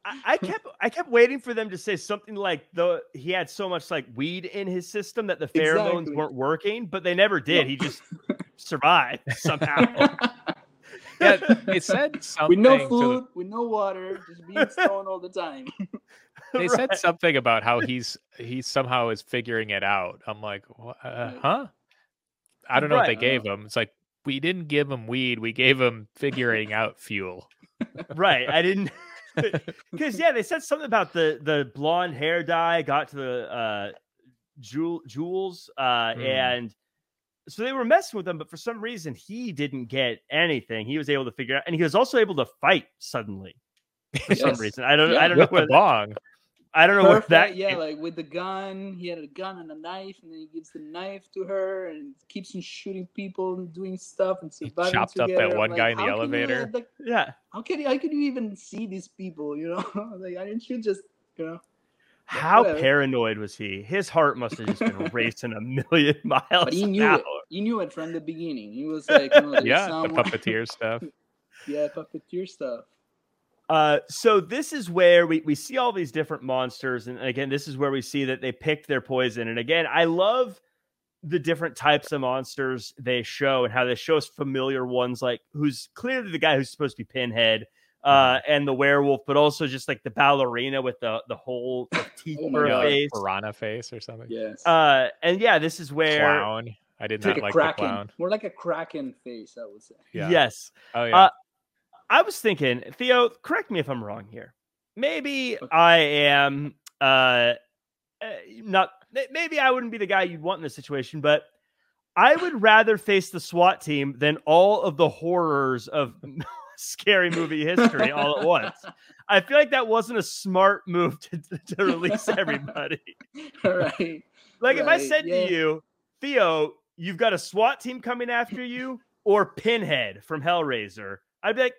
I, I kept I kept waiting for them to say something like the he had so much like weed in his system that the pheromones Exactly. weren't working, but they never did. No. He just survived somehow. Yeah, it said something. with no to the- food, with no water, just being stoned all the time. they said something about how he's he somehow is figuring it out. I'm like, uh, huh? I don't know what they gave him. It's like we didn't give him weed. We gave him figuring out fuel. right. I didn't because yeah, they said something about the the blonde hair dye got to the uh jewel jewels uh Hmm. and so they were messing with him, but for some reason he didn't get anything. He was able to figure out, and he was also able to fight suddenly for some reason. I don't, Yeah, I don't know With the where. bong. I don't know Perfect, where that. yeah, came- like with the gun, he had a gun and a knife, and then he gives the knife to her and keeps on shooting people and doing stuff and surviving chopped up that one like, guy in the how can you elevator. like, yeah. how can you, how can you even see these people? You know, like I didn't you just you know? How whatever. paranoid was he? His heart must have just been racing a million miles But he an knew hour. it. He knew it from the beginning. He was like, no, Yeah, the puppeteer stuff. yeah, puppeteer stuff. Uh, so this is where we, we see all these different monsters, and again, this is where we see that they picked their poison. And again, I love the different types of monsters they show and how they show us familiar ones, like who's clearly the guy who's supposed to be Pinhead, uh, and the werewolf, but also just like the ballerina with the the whole the teeth Oh my God. face. Piranha face or something. Yes. Uh, and yeah, this is where Clown. I did It's like not a like the clown. more like a kraken face, I would say. Yeah. yes, Oh yeah. Uh, I was thinking, Theo, correct me if I'm wrong here. Maybe Okay. I am uh uh, not maybe I wouldn't be the guy you'd want in this situation, but I would rather face the SWAT team than all of the horrors of scary movie history all at once. I feel like that wasn't a smart move to, to release everybody. All right. Like if I said yeah. to you, Theo, you've got a SWAT team coming after you, or Pinhead from Hellraiser, I'd be like,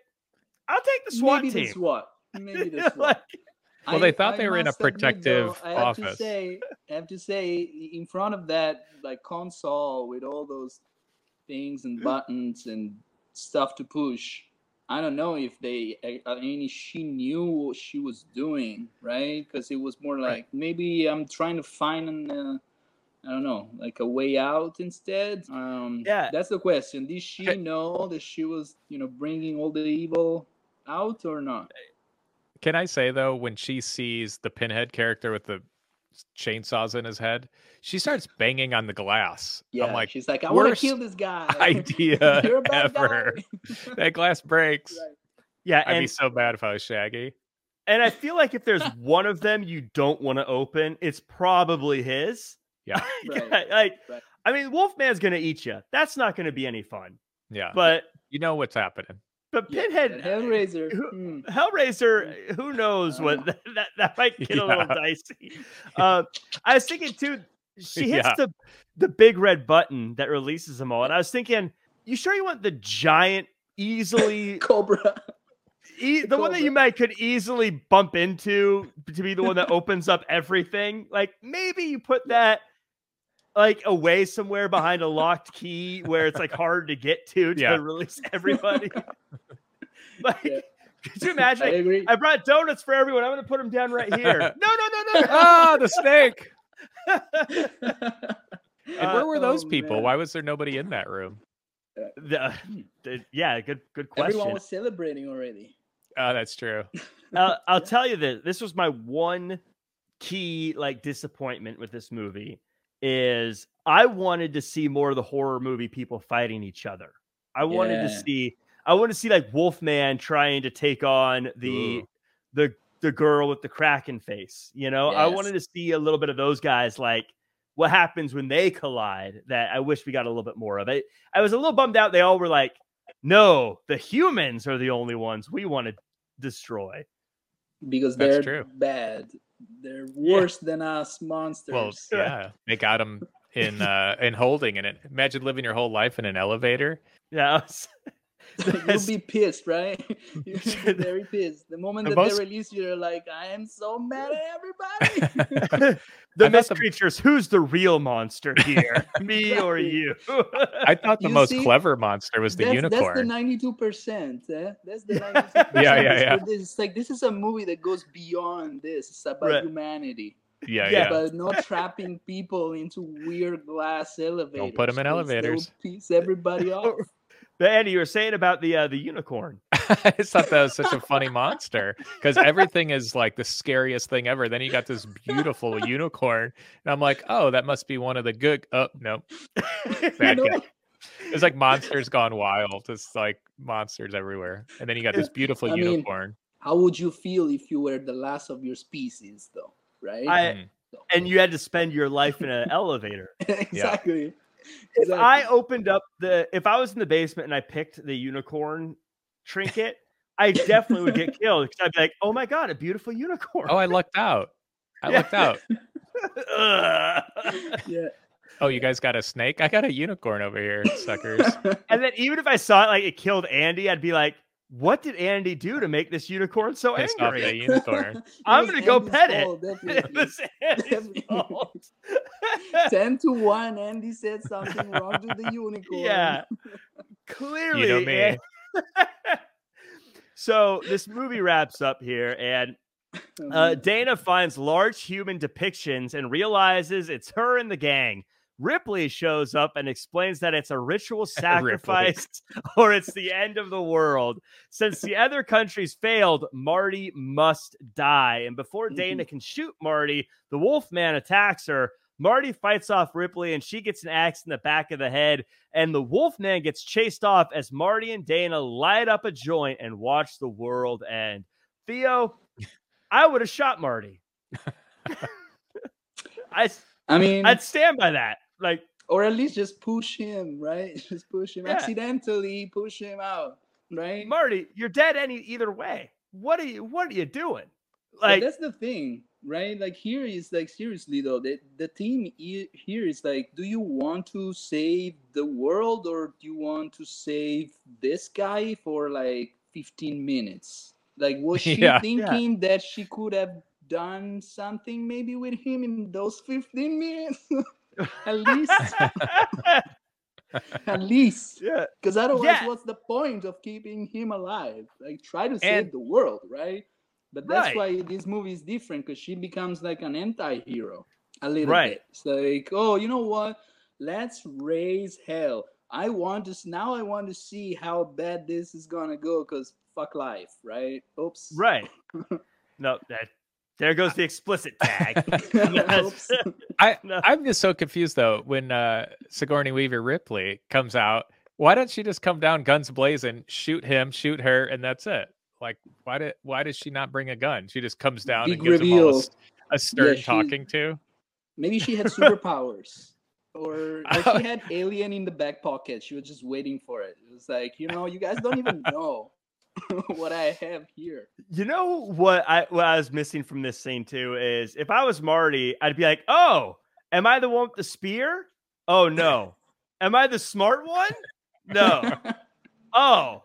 I'll take the SWAT Maybe team. the SWAT. Maybe the SWAT. Like, Well, they thought they were in a must admit, protective though, I have. To say, I have to say, in front of that like console with all those things and buttons and stuff to push, I don't know if they, I mean, she knew what she was doing, right? Because it was more like Right. maybe I'm trying to find an. Uh, I don't know, like a way out instead. Um, Yeah. that's the question. Did she Okay. know that she was, you know, bringing all the evil out or not? Can I say though, when she sees the pinhead character with the chainsaws in his head, she starts banging on the glass. Yeah, I'm like, she's like, I want to kill this guy. idea You're a ever. that glass breaks. Right. yeah, I'd be so bad if I was Shaggy. and I feel like if there's one of them you don't want to open, it's probably his. Yeah. Right. like, Right. I mean, Wolfman's gonna eat you. That's not gonna be any fun. Yeah. But you know what's happening. But Yeah, Pinhead, Hellraiser. who- hmm. Hellraiser, who knows what Uh, that, that, that might get a little dicey. Uh, I was thinking too, she hits Yeah. the the big red button that releases them all, and I was thinking, you sure you want the giant, easily Cobra. e- the one that you might could easily bump into to be the one that opens up everything? Like maybe you put that like away somewhere behind a locked key where it's like hard to get to to Yeah. release everybody. like, Yeah. could you imagine? I agree. I brought donuts for everyone. I'm going to put them down right here. No, no, no, no. ah, the snake. And Uh, where were those oh, people? man. Why was there nobody in that room? The- the- yeah, good, good question. Everyone was celebrating already. Oh, that's true. I'll, I'll tell you this. This was my one key like disappointment with this movie is I wanted to see more of the horror movie people fighting each other. I wanted to see I want to see like Wolfman trying to take on the Ooh. the the girl with the kraken face. You know, I wanted to see a little bit of those guys like what happens when they collide that I wish we got a little bit more of it. I was a little bummed out they all were like no, the humans are the only ones we want to destroy. Because That's they're true. bad. They're Yeah. worse than us monsters. Well, yeah, they got him in uh in holding in it. Imagine living your whole life in an elevator. Yeah. I was- You'll be pissed, right? You'll be very pissed. The moment The that most- they release you, you're like, I am so mad at everybody. the I mist the- creatures. Who's the real monster here? Me or you? I thought the You most see, clever monster was the that's, unicorn. That's the ninety-two percent. Eh? That's the ninety-two percent. Yeah, yeah, yeah. It's like this is a movie that goes beyond this. It's about Right. humanity. yeah, Yeah, yeah. It's about not trapping people into weird glass elevators. 'em in 'cause they'll elevators. Piece everybody off. But Andy, you were saying about the uh, the unicorn. I just thought that was such a funny monster because everything is like the scariest thing ever. Then you got this beautiful unicorn, and I'm like, oh, that must be one of the good. Oh no, bad No. guy. It's like monsters gone wild. It's like monsters everywhere, and then you got this beautiful I mean, unicorn. How would you feel if you were the last of your species, though? Right? I Mm. and you had to spend your life in an elevator. exactly. If I opened up the, if I was in the basement and I picked the unicorn trinket, I definitely would get killed because I'd be like, "Oh my god, a beautiful unicorn!" Oh, I lucked out. I Yeah. looked out. Yeah. Oh, you guys got a snake? I got a unicorn over here, suckers. and then even if I saw it like it killed Andy, I'd be like, "What did Andy do to make this unicorn so Pissed off angry?" unicorn. I'm gonna go Andy's pet it. fault, it definitely. was Andy's fault. 10 to 1, Andy said something wrong to the unicorn. Yeah. Clearly, You know me. So this movie wraps up here, and uh, Dana finds large human depictions and realizes it's her and the gang. Ripley shows up and explains that it's a ritual sacrifice or it's the end of the world. Since the other countries failed, Marty must die. And before Dana mm-hmm. can shoot Marty, the Wolfman attacks her. Marty fights off Ripley and she gets an axe in the back of the head. And the Wolfman gets chased off as Marty and Dana light up a joint and watch the world end. Theo, I would have shot Marty. I, I mean, I'd stand by that. Like, or at least just push him, right? Just push him Yeah. accidentally, push him out, right? Marty, you're dead any either way. What are you what are you doing? But Like that's the thing, right? Like here is like seriously though, the the team here is like, do you want to save the world or do you want to save this guy for like 15 minutes? Like was she Yeah. thinking that she could have done something maybe with him in those 15 minutes? At least, at least. yeah. Because otherwise, Yeah. what's the point of keeping him alive? Like, try to save And- the world, right? But that's Right. why this movie is different because she becomes like an anti-hero a little Right. bit. It's like, oh, you know what? Let's raise hell. I want to now. I want to see how bad this is gonna go because fuck life, right? Oops. Right. No, that there goes the explicit tag. Yes. I No. I'm just so confused though when uh Sigourney Weaver Ripley comes out. Why don't she just come down guns blazing, shoot him, shoot her, and that's it? Like why did why does she not bring a gun? She just comes down Big and gives him all a, reveal. s- a stern she- talking to. Maybe she had superpowers. Or, or she had alien in the back pocket. She was just waiting for it. It was like, you know, you guys don't even know what I have here. You know what I what I was missing from this scene too is if I was Marty, I'd be like, "Oh, am I the one with the spear? Oh no. am I the smart one? No. Oh,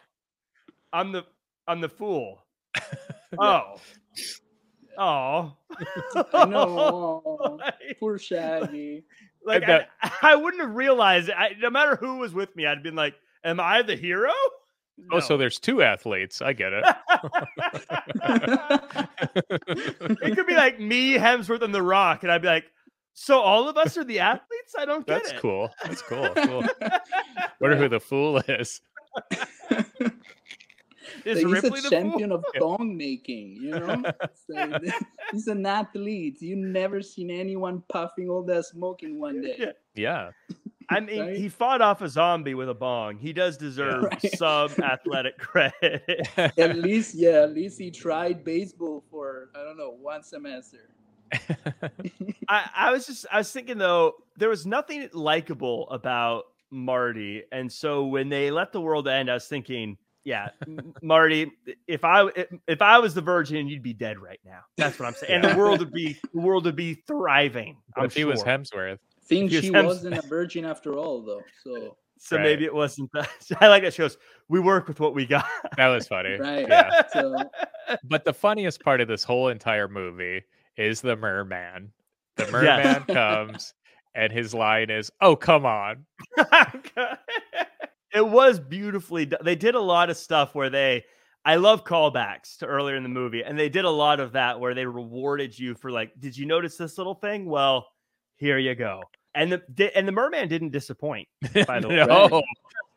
I'm the I'm the fool. Oh, oh. I know. like, Poor Shaggy. like, I, bet- I wouldn't have realized it. I, no matter who was with me, I'd been like, "Am I the hero?" Oh, so there's two athletes. I get it. it could be like me, Hemsworth, and The Rock, and I'd be like, "So all of us are the athletes? I don't get That's it." cool. That's cool. cool. Wonder who the fool is. Is Like, Ripley he's the a champion of thong making, you know? It's like, he's an athlete. You never seen anyone puffing all that smoke in one day. Yeah. Yeah. I mean, Right? he fought off a zombie with a bong. He does deserve Right. some athletic credit. At least, yeah, at least he tried baseball for, I don't know, one semester. I, I was just I was thinking though there was nothing likable about Marty, and so when they let the world end, I was thinking, yeah, Marty, if I if, if I was the Virgin, you'd be dead right now. That's what I'm saying, and the world would be the world would be thriving. What I'm if he was. Hemsworth? Think she Hems- wasn't a virgin after all, though. So, so Right. maybe it wasn't. The, I like that shows. We work with what we got. That was funny. right. Yeah. So, But the funniest part of this whole entire movie is the merman. The Yes. merman comes and his line is, "Oh, come on." it was beautifully done. They did a lot of stuff where they I love callbacks to earlier in the movie, and they did a lot of that where they rewarded you for like, did you notice this little thing? Well, here you go. And the di- and the merman didn't disappoint. By the way. no,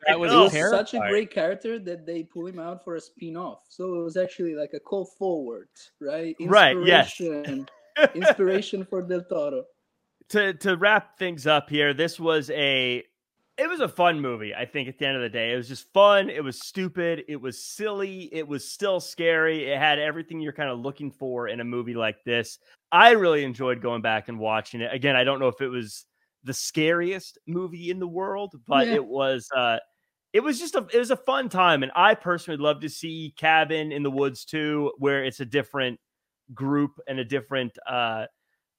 that was was terrifying. such a great character that they pull him out for a spin-off. So it was actually like a call forward, right? Right, yes. Inspiration, Inspiration for Del Toro. to to wrap things up here, this was a it was a fun movie, I think at the end of the day. It was just fun, it was stupid, it was silly, it was still scary. It had everything you're kind of looking for in a movie like this. I really enjoyed going back and watching it. Again, I don't know if it was the scariest movie in the world, but Yeah. it was uh it was just a it was a fun time and I personally love to see Cabin in the Woods too where it's a different group and a different uh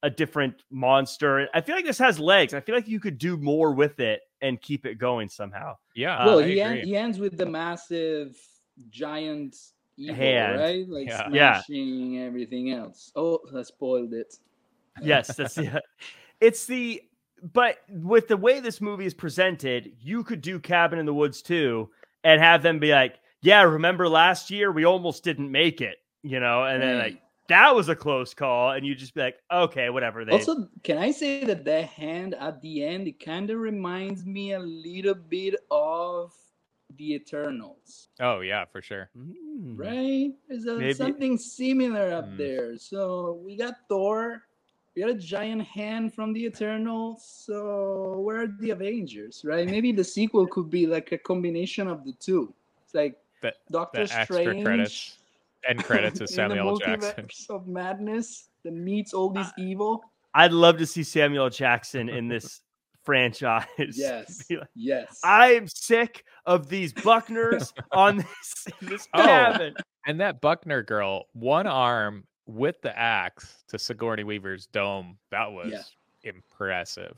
a different monster. I feel like this has legs. I feel like you could do more with it and keep it going somehow. Yeah. Uh, well, I he, en- he ends with the massive giant evil, Hand. right? Like Yeah. Yeah. everything else. Oh, I spoiled it. Yes, that's the. It's the. But with the way this movie is presented, you could do Cabin in the Woods too, and have them be like, "Yeah, remember last year we almost didn't make it," you know, and then like that was a close call, and you just be like, "Okay, whatever." They Also, can I say that the hand at the end it kind of reminds me a little bit of the Eternals, Oh yeah, for sure. Mm. right? There's a, something similar up Mm. there. So we got Thor, we got a giant hand from the Eternals. So where are the Avengers, right? Maybe the sequel could be like a combination of the two. It's like That- Doctor The Strange. credits. End credits is in Samuel L. the Jackson. of madness that meets all this evil. I'd love to see Samuel Jackson in this franchise. Yes. Like, Yes. I'm sick of these Buckners on this this Oh. cabin. And that Buckner girl, one arm with the axe to Sigourney Weaver's dome. That was impressive.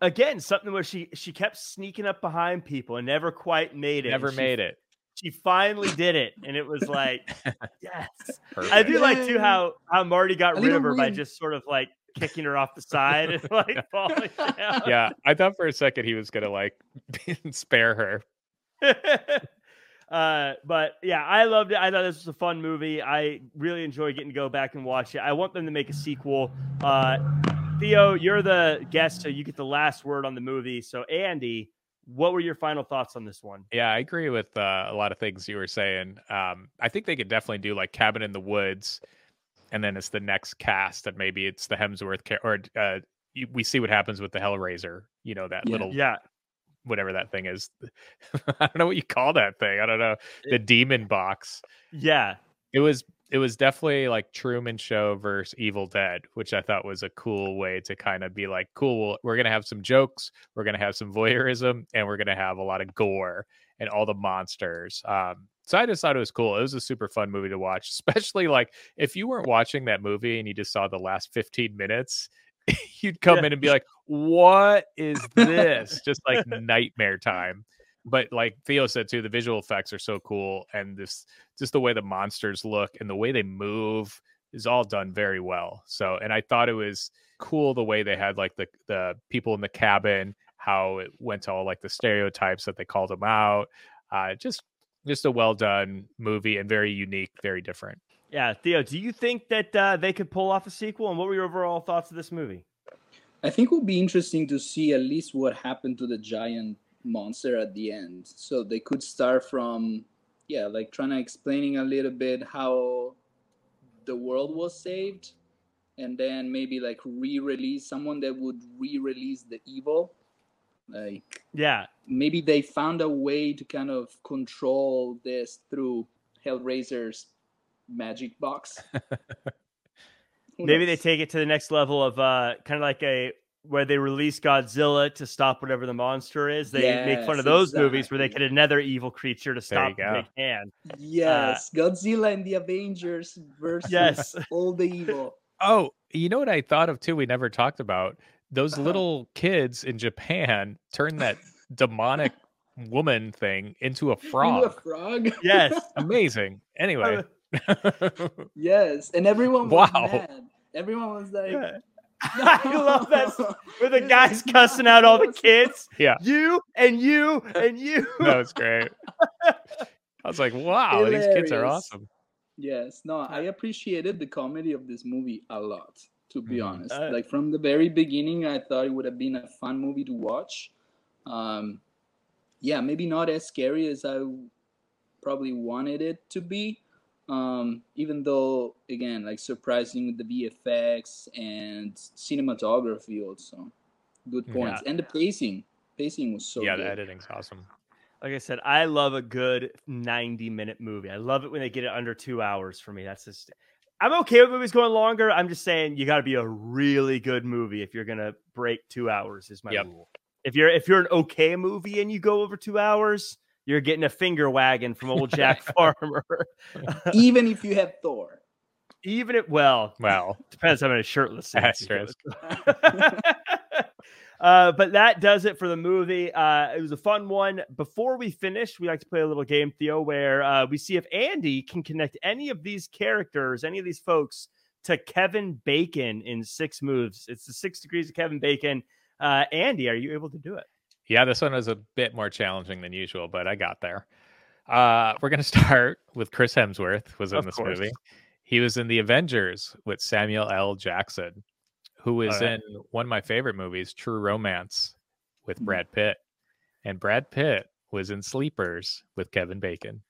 Again, something where she she kept sneaking up behind people and never quite made it. Never she made it. she finally did it and it was like yes Perfect. i do like too how how marty got A rid of little her by just sort of like kicking her off the side and like falling down yeah, I thought for a second he was gonna like spare her. Uh but yeah i loved it i thought this was a fun movie i really enjoy getting to go back and watch it i want them to make a sequel uh theo you're the guest so you get the last word on the movie so andy what were your final thoughts on this one Yeah, I agree with uh, a lot of things you were saying. Um, I think they could definitely do like Cabin in the Woods, and then it's the next cast, and maybe it's the Hemsworth ca- or uh, you, we see what happens with the Hellraiser. You know that Yeah. little yeah whatever that thing is. I don't know what you call that thing. I don't know the demon box. yeah It was it was definitely like Truman Show versus Evil Dead, which I thought was a cool way to kind of be like, cool, we're gonna have some jokes, we're gonna have some voyeurism, and we're gonna have a lot of gore and all the monsters. Um, so I just thought it was cool. It was a super fun movie to watch, especially like if you weren't watching that movie and you just saw the last 15 minutes, you'd come Yeah. in and be like, what is this? just like nightmare time. But like Theo said too, the visual effects are so cool, and this just the way the monsters look and the way they move is all done very well. So, and I thought it was cool the way they had like the the people in the cabin, how it went to all like the stereotypes that they called them out. Uh, just just a well done movie and very unique, very different. Yeah, Theo, do you think that uh, they could pull off a sequel? And what were your overall thoughts of this movie? I think it would be interesting to see at least what happened to the giant monster at the end. So they could start from, yeah, like trying to explaining a little bit how the world was saved, and then maybe like re-release someone that would re-release the evil. Like Yeah, maybe they found a way to kind of control this through Hellraiser's magic box. Who maybe they take it to the next level of uh, kind of like a where they release Godzilla to stop whatever the monster is. They make fun of those movies where they get another evil creature to There you stop the go. big hand. Yes, Godzilla and the Avengers versus Yes. all the evil. Oh, you know what I thought of too? We never talked about those Uh-huh. little kids in Japan turn that demonic woman thing into a Into frog. a frog. Yes. Amazing. Anyway. Yes, and everyone was Wow. mad. Everyone was like, Yeah. I love that with the guy's cussing out all the kids. Yeah. You and you and you. that was great. I was like, wow, these kids are awesome. Yes, no, I appreciated the comedy of this movie a lot, to be Mhm. honest. Uh, like from the very beginning, I thought it would have been a fun movie to watch. Um, yeah, maybe not as scary as I probably wanted it to be. Um, even though, again, like surprising with the VFX and cinematography, also good Yeah. points, and the pacing. Pacing was so yeah, good. the editing's awesome. Like I said, I love a good 90 minute movie. I love it when they get it under two hours for me. That's just, I'm okay with movies going longer. I'm just saying you got to be a really good movie if you're going to break two hours, is my Yep. rule. If you're if you're an okay movie and you go over two hours, you're getting a finger wagon from old Jack Farmer. even if you have Thor. Even if well, Well, depends on a shirtless. scenes Asterisk. uh, but that does it for the movie. Uh, it was a fun one. Before we finish, we like to play a little game, Theo, where uh, we see if Andy can connect any of these characters, any of these folks, to Kevin Bacon in six moves. It's the six degrees of Kevin Bacon. Uh, Andy, are you able to do it? Yeah, this one was a bit more challenging than usual, but I got there. Uh, we're gonna start with Chris Hemsworth was in Of this course. movie. He was in the Avengers with Samuel L. Jackson, who is right. in one of my favorite movies, True Romance, with Mm. Brad Pitt, and Brad Pitt was in Sleepers with Kevin Bacon.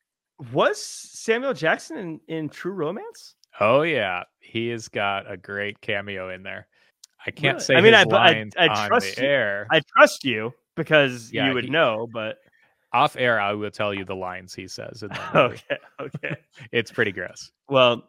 Was Samuel Jackson in, in True Romance? Oh yeah, he has got a great cameo in there. I can't Really? say I mean, I- I- I trust you. air. I trust you because Yeah, you would he- know, but Off air, I will tell you the lines he says. In okay, okay. It's pretty gross. Well,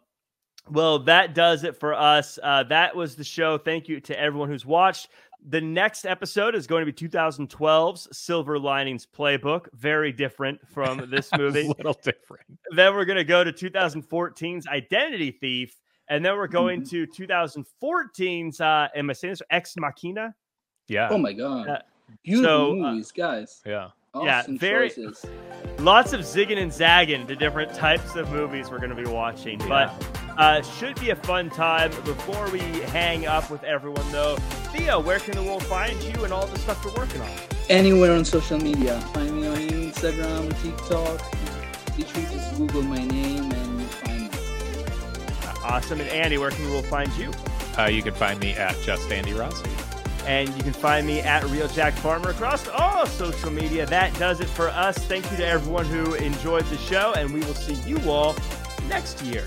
well, that does it for us. Uh, that was the show. Thank you to everyone who's watched. The next episode is going to be 2012's Silver Linings Playbook. Very different from this movie. a little different. then we're going to go to 2014's Identity Thief. And then we're going to 2014's, uh, am I saying this? Ex Machina? Yeah, Oh my god. Uh, Beautiful so, uh, guys. yeah. yeah, very- choices. Lots of zigging and zagging to different types of movies we're going to be watching. But uh, should be a fun time. Before we hang up with everyone, though, Theo, where can the world find you and all the stuff you're working on? Anywhere on social media. Find me on Instagram, TikTok. Literally just Google my name and you find me. Uh, awesome. And Andy, where can the world find you? Uh, you can find me at Just Andy Rossi. And you can find me at Real Jack Farmer across all social media. That does it for us. Thank you to everyone who enjoyed the show, and we will see you all next year.